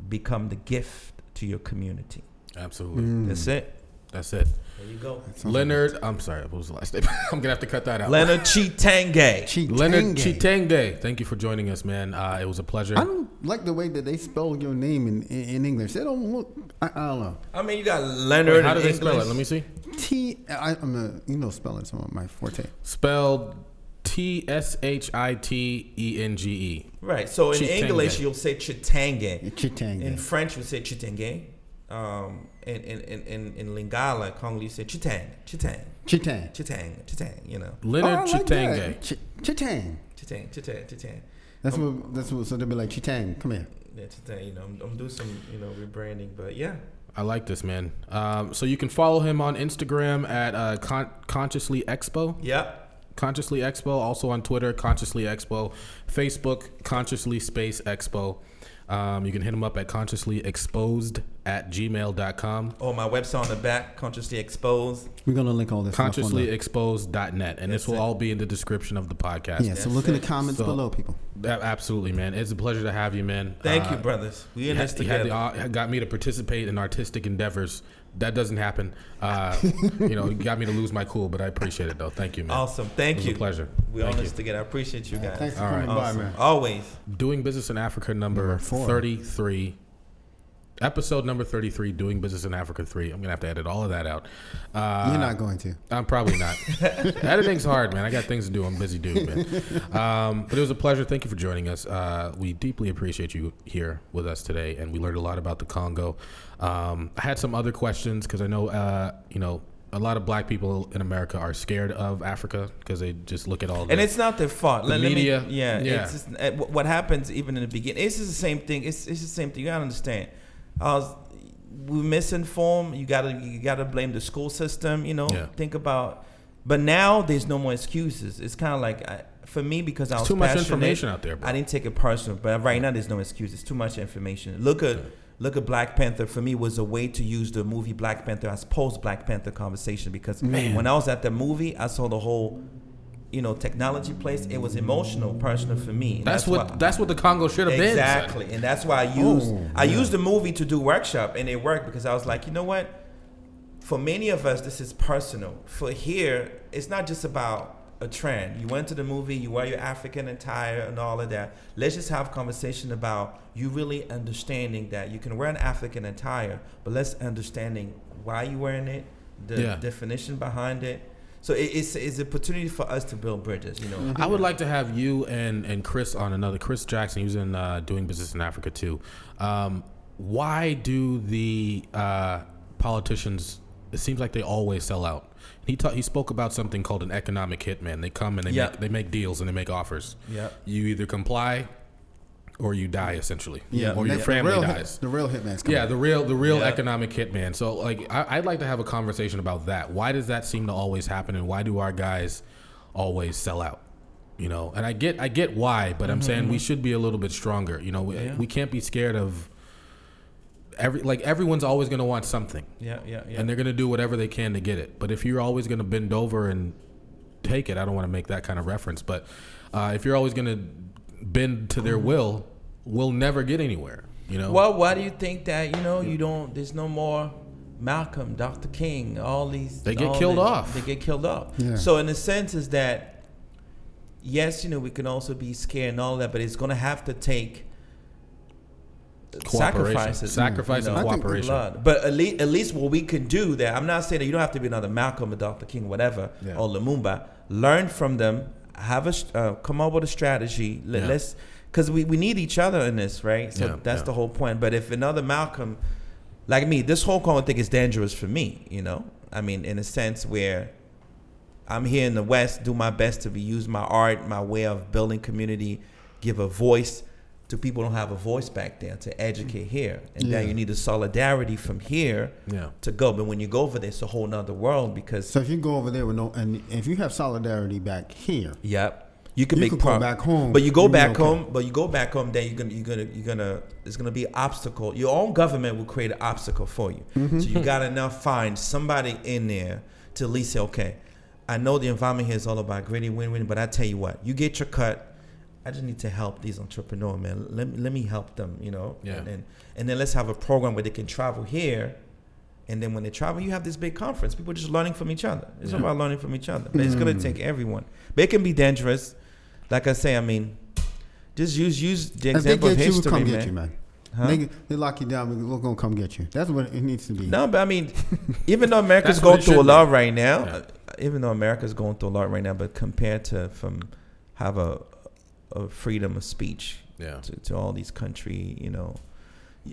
become the gift to your community. Absolutely. Mm. That's it. That's it. There you go. Leonard, I'm sorry, what was the last name? I'm gonna have to cut that out. Leonard Chitange. Cheat Leonard Tshitenge, thank you for joining us, man. Uh, it was a pleasure. I don't like the way that they spell your name in, in, in English. They don't look. I, I don't know. I mean, you got Leonard Wait, how do in they spell it? Let me see. T. I, I'm a you know spelling some of my forte. Spelled T S H I T E N G E. Right. So in Chitange. English, you'll say Chitange. Chitang. In French, we say Chitange. Um, in, in, in, in, in Lingala, Congolese say Chitang. Chitang. Chitang. Chitang. Chitang. You know. Leonard Oh, I like Ch- Chitang. Chitang. Chitang. Chitang. That's what. That's what. So they'll be like Chitang. Come here. Yeah, Chitang. You know, I'm, I'm doing some, you know, rebranding, but yeah. I like this, man. Um, so you can follow him on Instagram at uh, Con- Consciously Expo. Yep. Consciously Expo. Also on Twitter, Consciously Expo. Facebook, Consciously Space Expo. Um, you can hit him up at consciouslyexposed at gmail.com. Oh, my website on the back, consciously exposed. We're gonna link all this. stuff on the- Consciouslyexposed.net. And this will it. all be in the description of the podcast. Yeah. So look in the comments So- below, people. Absolutely, man. It's a pleasure to have you, man. Thank Uh, you, brothers. We in you this had- you had together. the, uh, got me to participate in artistic endeavors. That doesn't happen. Uh, you know, you got me to lose my cool, but I appreciate it though. Thank you, man. awesome. Thank It was you. a pleasure. We Thank on this together. I appreciate you guys. Thanks for All coming right. by, Awesome. man. Always. Doing Business in Africa number, Number four. 33. Episode number 33, Doing Business in Africa 3. I'm going to have to edit all of that out. Uh, You're not going to. I'm probably not. Editing's hard, man. I got things to do. I'm busy dude, man. Um, but it was a pleasure. Thank you for joining us. Uh, we deeply appreciate you here with us today, and we learned a lot about the Congo. Um, I had some other questions because I know, uh, you know, a lot of black people in America are scared of Africa because they just look at all the And it's not their fault. The Let- let me- media, yeah, yeah. It's just, uh, what happens even in the beginning. It's just the same thing. It's, it's the same thing. You gotta understand. I was we misinformed. You gotta you gotta blame the school system. You know, Yeah. think about. But now there's no more excuses. It's kind of like I, for me because I was too much information out there, bro. I didn't take it personal, but right now there's no excuses. Too much information. Look at look at Black Panther. For me, was a way to use the movie Black Panther as post Black Panther conversation because Man. when I was at the movie, I saw the whole. You know, technology place. It was emotional, personal for me. And That's, what why- that's what the Congo should have been. Exactly, and that's why I oh, used Oh, I yeah. used the movie to do workshop, and it worked because I was like, you know what? For many of us, this is personal. For here, it's not just about a trend. You went to the movie, you wear your African attire and all of that. Let's just have conversation about you really understanding that you can wear an African attire, but let's understanding why you wearing it, the Yeah. definition behind it. So it, it's it's an opportunity for us to build bridges. You know, I would like to have you and, and Chris on another. Chris Jackson, he was in uh, doing business in Africa too. Um, why do the uh, politicians? It seems like they always sell out. He ta- he spoke about something called an economic hitman. They come and they Yeah. make, they make deals and they make offers. Yeah. You either comply, or you die essentially. Yeah. Or your The family real, dies. The real hitman's coming. Yeah, the real the real Yeah. economic hitman. So like I, I'd like to have a conversation about that. Why does that seem to always happen, and why do our guys always sell out? You know, and I get I get why, but I'm saying we should be a little bit stronger. You know, we, Mm-hmm, Yeah. we can't be scared of every like everyone's always going to want something, yeah, yeah, yeah. and they're going to do whatever they can to get it. But if you're always going to bend over and take it, I don't want to make that kind of reference, but uh, if you're always going to bend to their will, we'll never get anywhere. You know. Well, why do you think that? You know, you don't. There's no more Malcolm, Dr. King, all these. They get killed the- off. They get killed off. Yeah. So in a sense, is that yes, you know, we can also be scared and all that, but it's going to have to take Cooperation. sacrifices, mm. Sacrifice you and know, cooperation. blood. But at least, at least what we can do that. I'm not saying that you don't have to be another Malcolm or Dr. King, whatever, Yeah. or Lumumba. Learn from them. Have a uh, come up with a strategy. Let, Yeah. Let's because we, we need each other in this, right? So Yeah, that's yeah. the whole point. But if another Malcolm, like me, this whole Congo thing is dangerous for me. You know, I mean, in a sense where I'm here in the West, do my best to be use my art, my way of building community, give a voice to people don't have a voice back there to educate here, and Yeah. then you need the solidarity from here Yeah. to go. But when you go over there, it's a whole nother world because So if you go over there with no, and if you have solidarity back here, Yep. You can You make pro- back home. but you go back okay. home. But you go back home, then you're gonna you're gonna you're gonna there's gonna be an obstacle. Your own government will create an obstacle for you. Mm-hmm. So you gotta now find somebody in there to at least say, okay, I know the environment here is all about gritty win-win, but I tell you what, you get your cut. I just need to help these entrepreneurs, man. Let, me- let me help them, you know. Yeah. And then and then let's have a program where they can travel here. And then when they travel, you have this big conference. People just learning from each other. It's Yeah. about learning from each other. But it's gonna mm. take everyone. But it can be dangerous. Like I say, I mean, just use use the if they example of get you, history, come man. get you, man. Huh? They, they lock you down. we- We're gonna come get you. That's what it needs to be. No, but I mean, even though America's going through a lot be. right now, Yeah. even though America's going through a lot right now, but compared to from have a, a freedom of speech Yeah. to, to all these country, you know,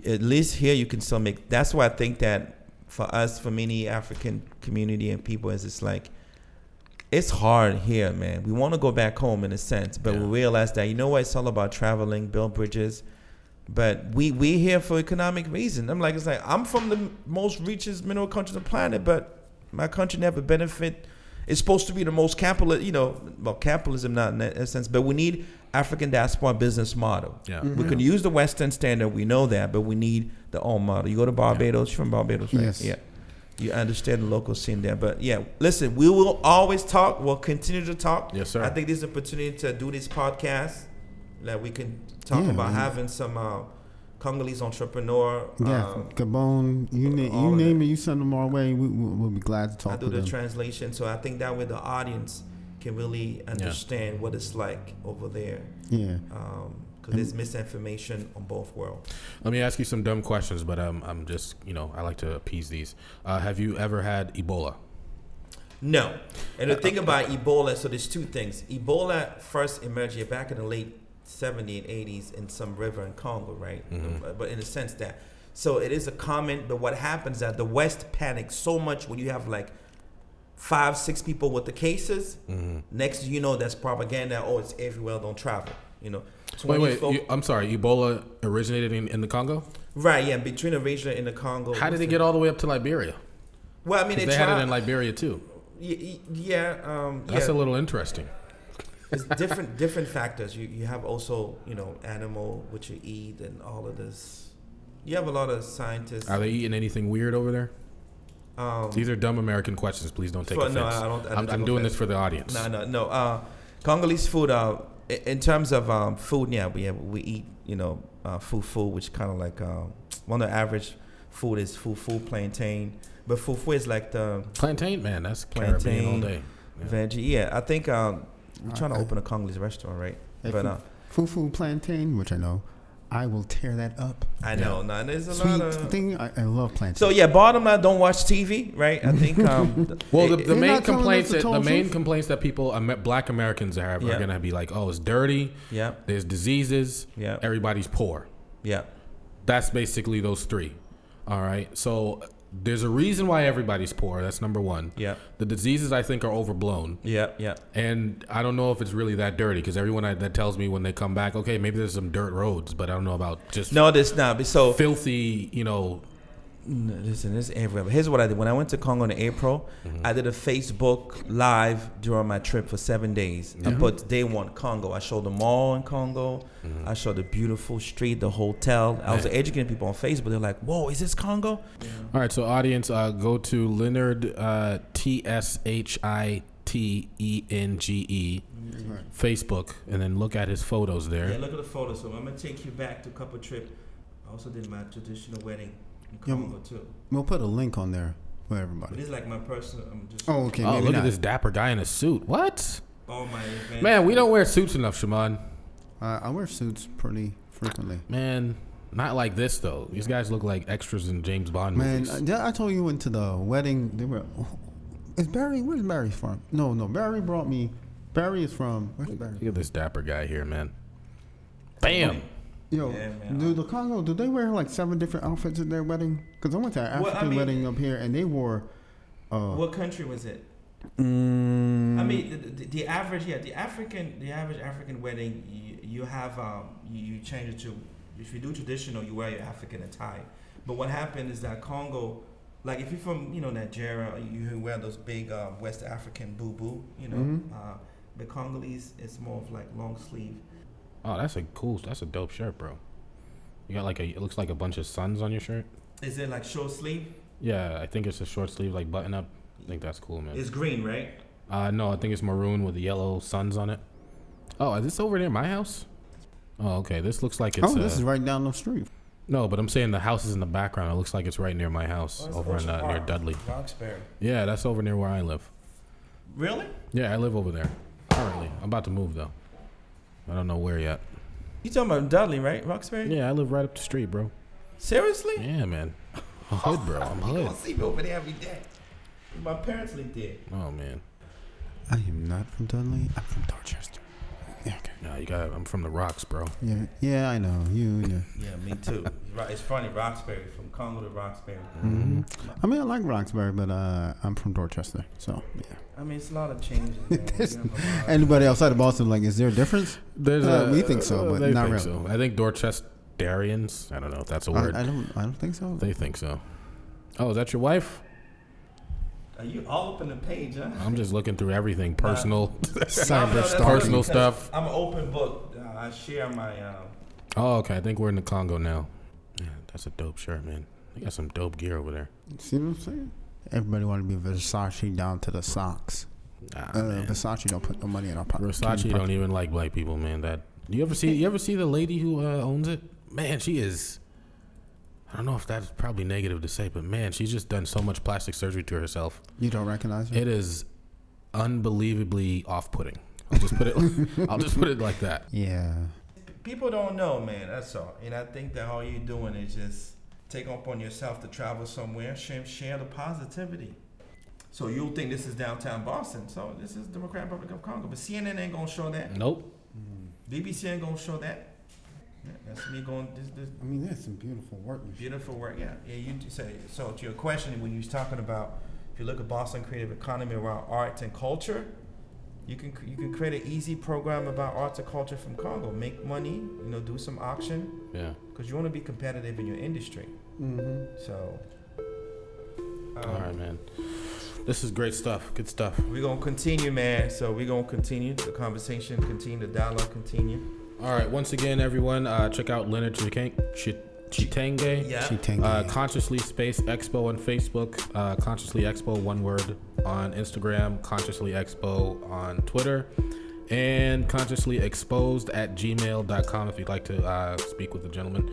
at least here you can still make. That's why I think that for us, for many African community and people, is it's like it's hard here, man. We want to go back home in a sense, but Yeah. we realize that you know what? It's all about traveling, build bridges. But we we here for economic reason. I'm like it's like I'm from the most richest mineral country on the planet, but my country never benefit. It's supposed to be the most capital, you know, well, capitalism not in that sense, but we need African diaspora business model. Yeah. We can use the Western standard, we know that, but we need the old model. You go to Barbados, you're from Barbados, right? Yes. Yeah. You understand the local scene there. But yeah, listen, we will always talk. We'll continue to talk. Yes, sir. I think this is an opportunity to do this podcast that we can talk Yeah, about man. having some uh, Congolese entrepreneur. Yeah, uh, Gabon, you, na- you name it. it, you send them our way. We, we, we'll be glad to talk. I talk do the them. translation, so I think that way the audience can really understand what it's like over there. yeah. Because there's misinformation on both worlds. Let me ask you some dumb questions, but um, I'm just, you know, I like to appease these. Uh, have you ever had Ebola? No. And the thing about Ebola, so there's two things. Ebola first emerged back in the late 70s and 80s in some river in Congo, right? Mhm. But in a sense that. So it is a common, but what happens that the West panics so much when you have like five, six people with the cases. Mm-hmm. Next, you know, that's propaganda. Oh, it's everywhere. Don't travel. You know, Wait, wait. folk- You, I'm sorry. Ebola originated in, in the Congo. right? Yeah, between Asia and the Congo. How did it get all the way up to Liberia? Well, I mean, they, They had it in Liberia too. y- y- yeah, um, That's yeah. a little interesting. It's different different factors. You you have also you know animal which you eat and all of this. You have a lot of scientists. Are they eating anything weird over there? um, These are dumb American questions. Please don't take For- offense. no, I don't- I I'm doing offense. this for the audience. No, no, no. Uh, Congolese food. Uh, in terms of um, food, yeah, we have, we eat you know uh, fufu, which kind of like um, one of the average food is fufu plantain, but fufu is like the Plantain, man. That's Caribbean all day. Yeah. veggie. Yeah, I think um, we're trying to open a Congolese restaurant, right? Hey, but fu- uh, Fufu plantain, which I know, I will tear that up. I know, no, there's a Sweet lot of. thing, I, I love plantain. So yeah, bottom line, don't watch TV, right? I think. Um, Well, the, the main not telling us complaints the that the total main complaints that people, Black Americans have, Yeah. are gonna be like, oh, it's dirty. yeah, There's diseases. Yeah. Everybody's poor. yeah, That's basically those three. All right. So there's a reason why everybody's poor. That's number one. yeah, The diseases I think are overblown. yeah, yeah. And I don't know if it's really that dirty because everyone I, that tells me when they come back, okay, maybe there's some dirt roads, but I don't know about just No, this not. So filthy, you know. No, listen, this is everywhere. Here's what I did. When I went to Congo in April, I did a Facebook live during my trip for seven days. I put day one Congo. I showed the mall in Congo. I showed the beautiful street, the hotel. I was Man. educating people on Facebook. They're like, "Whoa, is this Congo?" All right, so audience, uh, go to Leonard uh, T S H I T E N G E Facebook, and then look at his photos there. Yeah, look at the photos. So I'm gonna take you back to a couple trip. I also did my traditional wedding in Yeah. Congo too. we'll put a link on there for everybody. this is like my personal. I'm just Oh, okay. oh, maybe look not. at this dapper guy in a suit. What? all my events. Man, we don't wear suits enough, Shimon. Uh, I wear suits pretty frequently. Man, not like this though. These guys look like extras in James Bond Man, movies. I, I told you went to the wedding. They were. Is Barry? Where's Barry from? No, no. Barry brought me. Barry is from. Where's Barry? Look at this dapper guy here, man. Bam. Yo, Yeah, man. do the Congo? Do they wear like seven different outfits at their wedding? Because I went to an Well, I African mean- wedding up here, and they wore. Uh, What country was it? mm, I mean, the, the, the average, yeah, the African, the average African wedding, you, you have, um, you, you change it to, if you do traditional, you wear your African attire. But what happened is that Congo, like if you're from, you know, Nigeria, you wear those big uh, West African boubou, you know. Mhm. Uh, but Congolese, it's more of like long sleeve. Oh, that's a cool. That's a dope shirt, bro. You got like a. It looks like a bunch of suns on your shirt. Is it like short sleeve? Yeah, I think it's a short sleeve, like button up. I think that's cool, man. It's green, right? Uh, no, I think it's maroon with the yellow suns on it. Oh, is this over near my house? Oh, okay. This looks like it's. oh, this uh, is right down the street. no, but I'm saying the house is in the background. It looks like it's right near my house, over in, uh, near Dudley. Roxbury. Yeah, that's over near where I live. Really? Yeah, I live over there currently. I'm about to move though. I don't know where yet. You talking about Dudley, right? Roxbury? Yeah, I live right up the street, bro. Seriously? Yeah, man. I'm hood, bro. I'm You hood. gonna see me over there every day. My parents live there. Oh man. I am not from Dudley. I'm from Dorchester. Yeah, okay. No, you got. I'm from the rocks, bro. Yeah, yeah, I know. You, yeah. Yeah, me too. Right, it's funny, Roxbury, from Congo to Roxbury. hmm I mean, I like Roxbury, but uh, I'm from Dorchester, so yeah. I mean, it's a lot of changes. Man. There's- You know, a lot. Anybody outside of Boston, like, is there a difference? There's Uh, a, we think so, but they not think really. So. I think Dorchesterians. I don't know if that's a word. I don't. I don't think so. they think so. Oh, is that your wife? Are you all up in the page, huh? I'm just looking through everything personal. Cyber that's stalking. Personal stuff. I'm an open book. Uh, I share my. Uh, oh, okay. I think we're in the Congo now. Yeah, that's a dope shirt, man. They got some dope gear over there. See what I'm saying? Everybody want to be Versace down to the socks. Nah, Uh. Versace don't put no money in our pocket. Versace don't even like black people, man. That you ever see? You ever see the lady who uh, owns it? Man, she is. I don't know if that's probably negative to say, but man, she's just done so much plastic surgery to herself. You don't recognize her? It is unbelievably off-putting. I'll just put it. I'll just put it like that. yeah. people don't know, man. That's all. And I think that all you're doing is just take upon yourself to travel somewhere, share, share the positivity. So you'll think this is downtown Boston. So this is Democratic Republic of Congo. But CNN ain't gonna show that. Nope. Mm. BBC ain't gonna show that. Yeah, that's me going. This, this I mean, that's some beautiful work. beautiful work. Yeah, yeah. You t- say so. To your question, when you was talking about, if you look at Boston creative economy around arts and culture, You can you can create an easy program about arts and culture from Congo. Make money, you know, do some auction Yeah. because you want to be competitive in your industry. Mm-hmm. So, um, All right, man. This is great stuff. Good stuff. we're gonna continue, man. So we're gonna continue the conversation, continue the dialogue, continue. All right. Once again, everyone, uh, check out Leonard Chitang- Chit- Tshitenge. Yeah. Tshitenge. Uh, Consciously Space Expo on Facebook, uh, Consciously Expo, one word, on Instagram, Consciously Expo on Twitter, and Consciously Exposed at gmail.com if you'd like to uh, speak with the gentleman.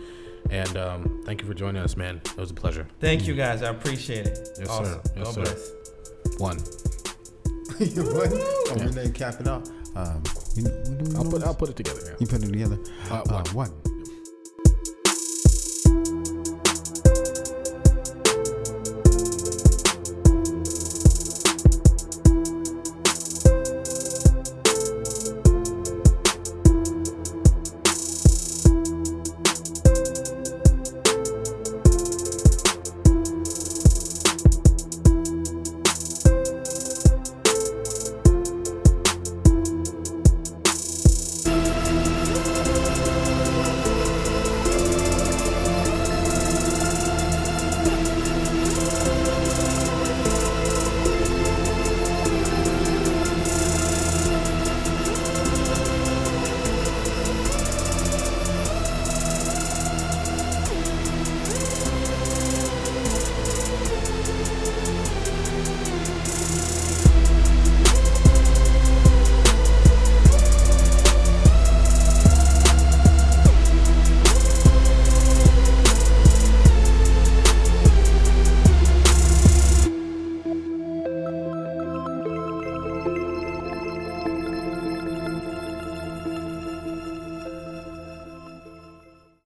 And um, thank you for joining us, man. It was a pleasure. Thank you guys. I appreciate it. Yes, awesome. sir. Yes, God sir. bless. One. you what? Oh, Renee, cap it off. Um, you, what do we I'll put. I'll put it together. Yeah. You put it together. Uh, Uh, one. one.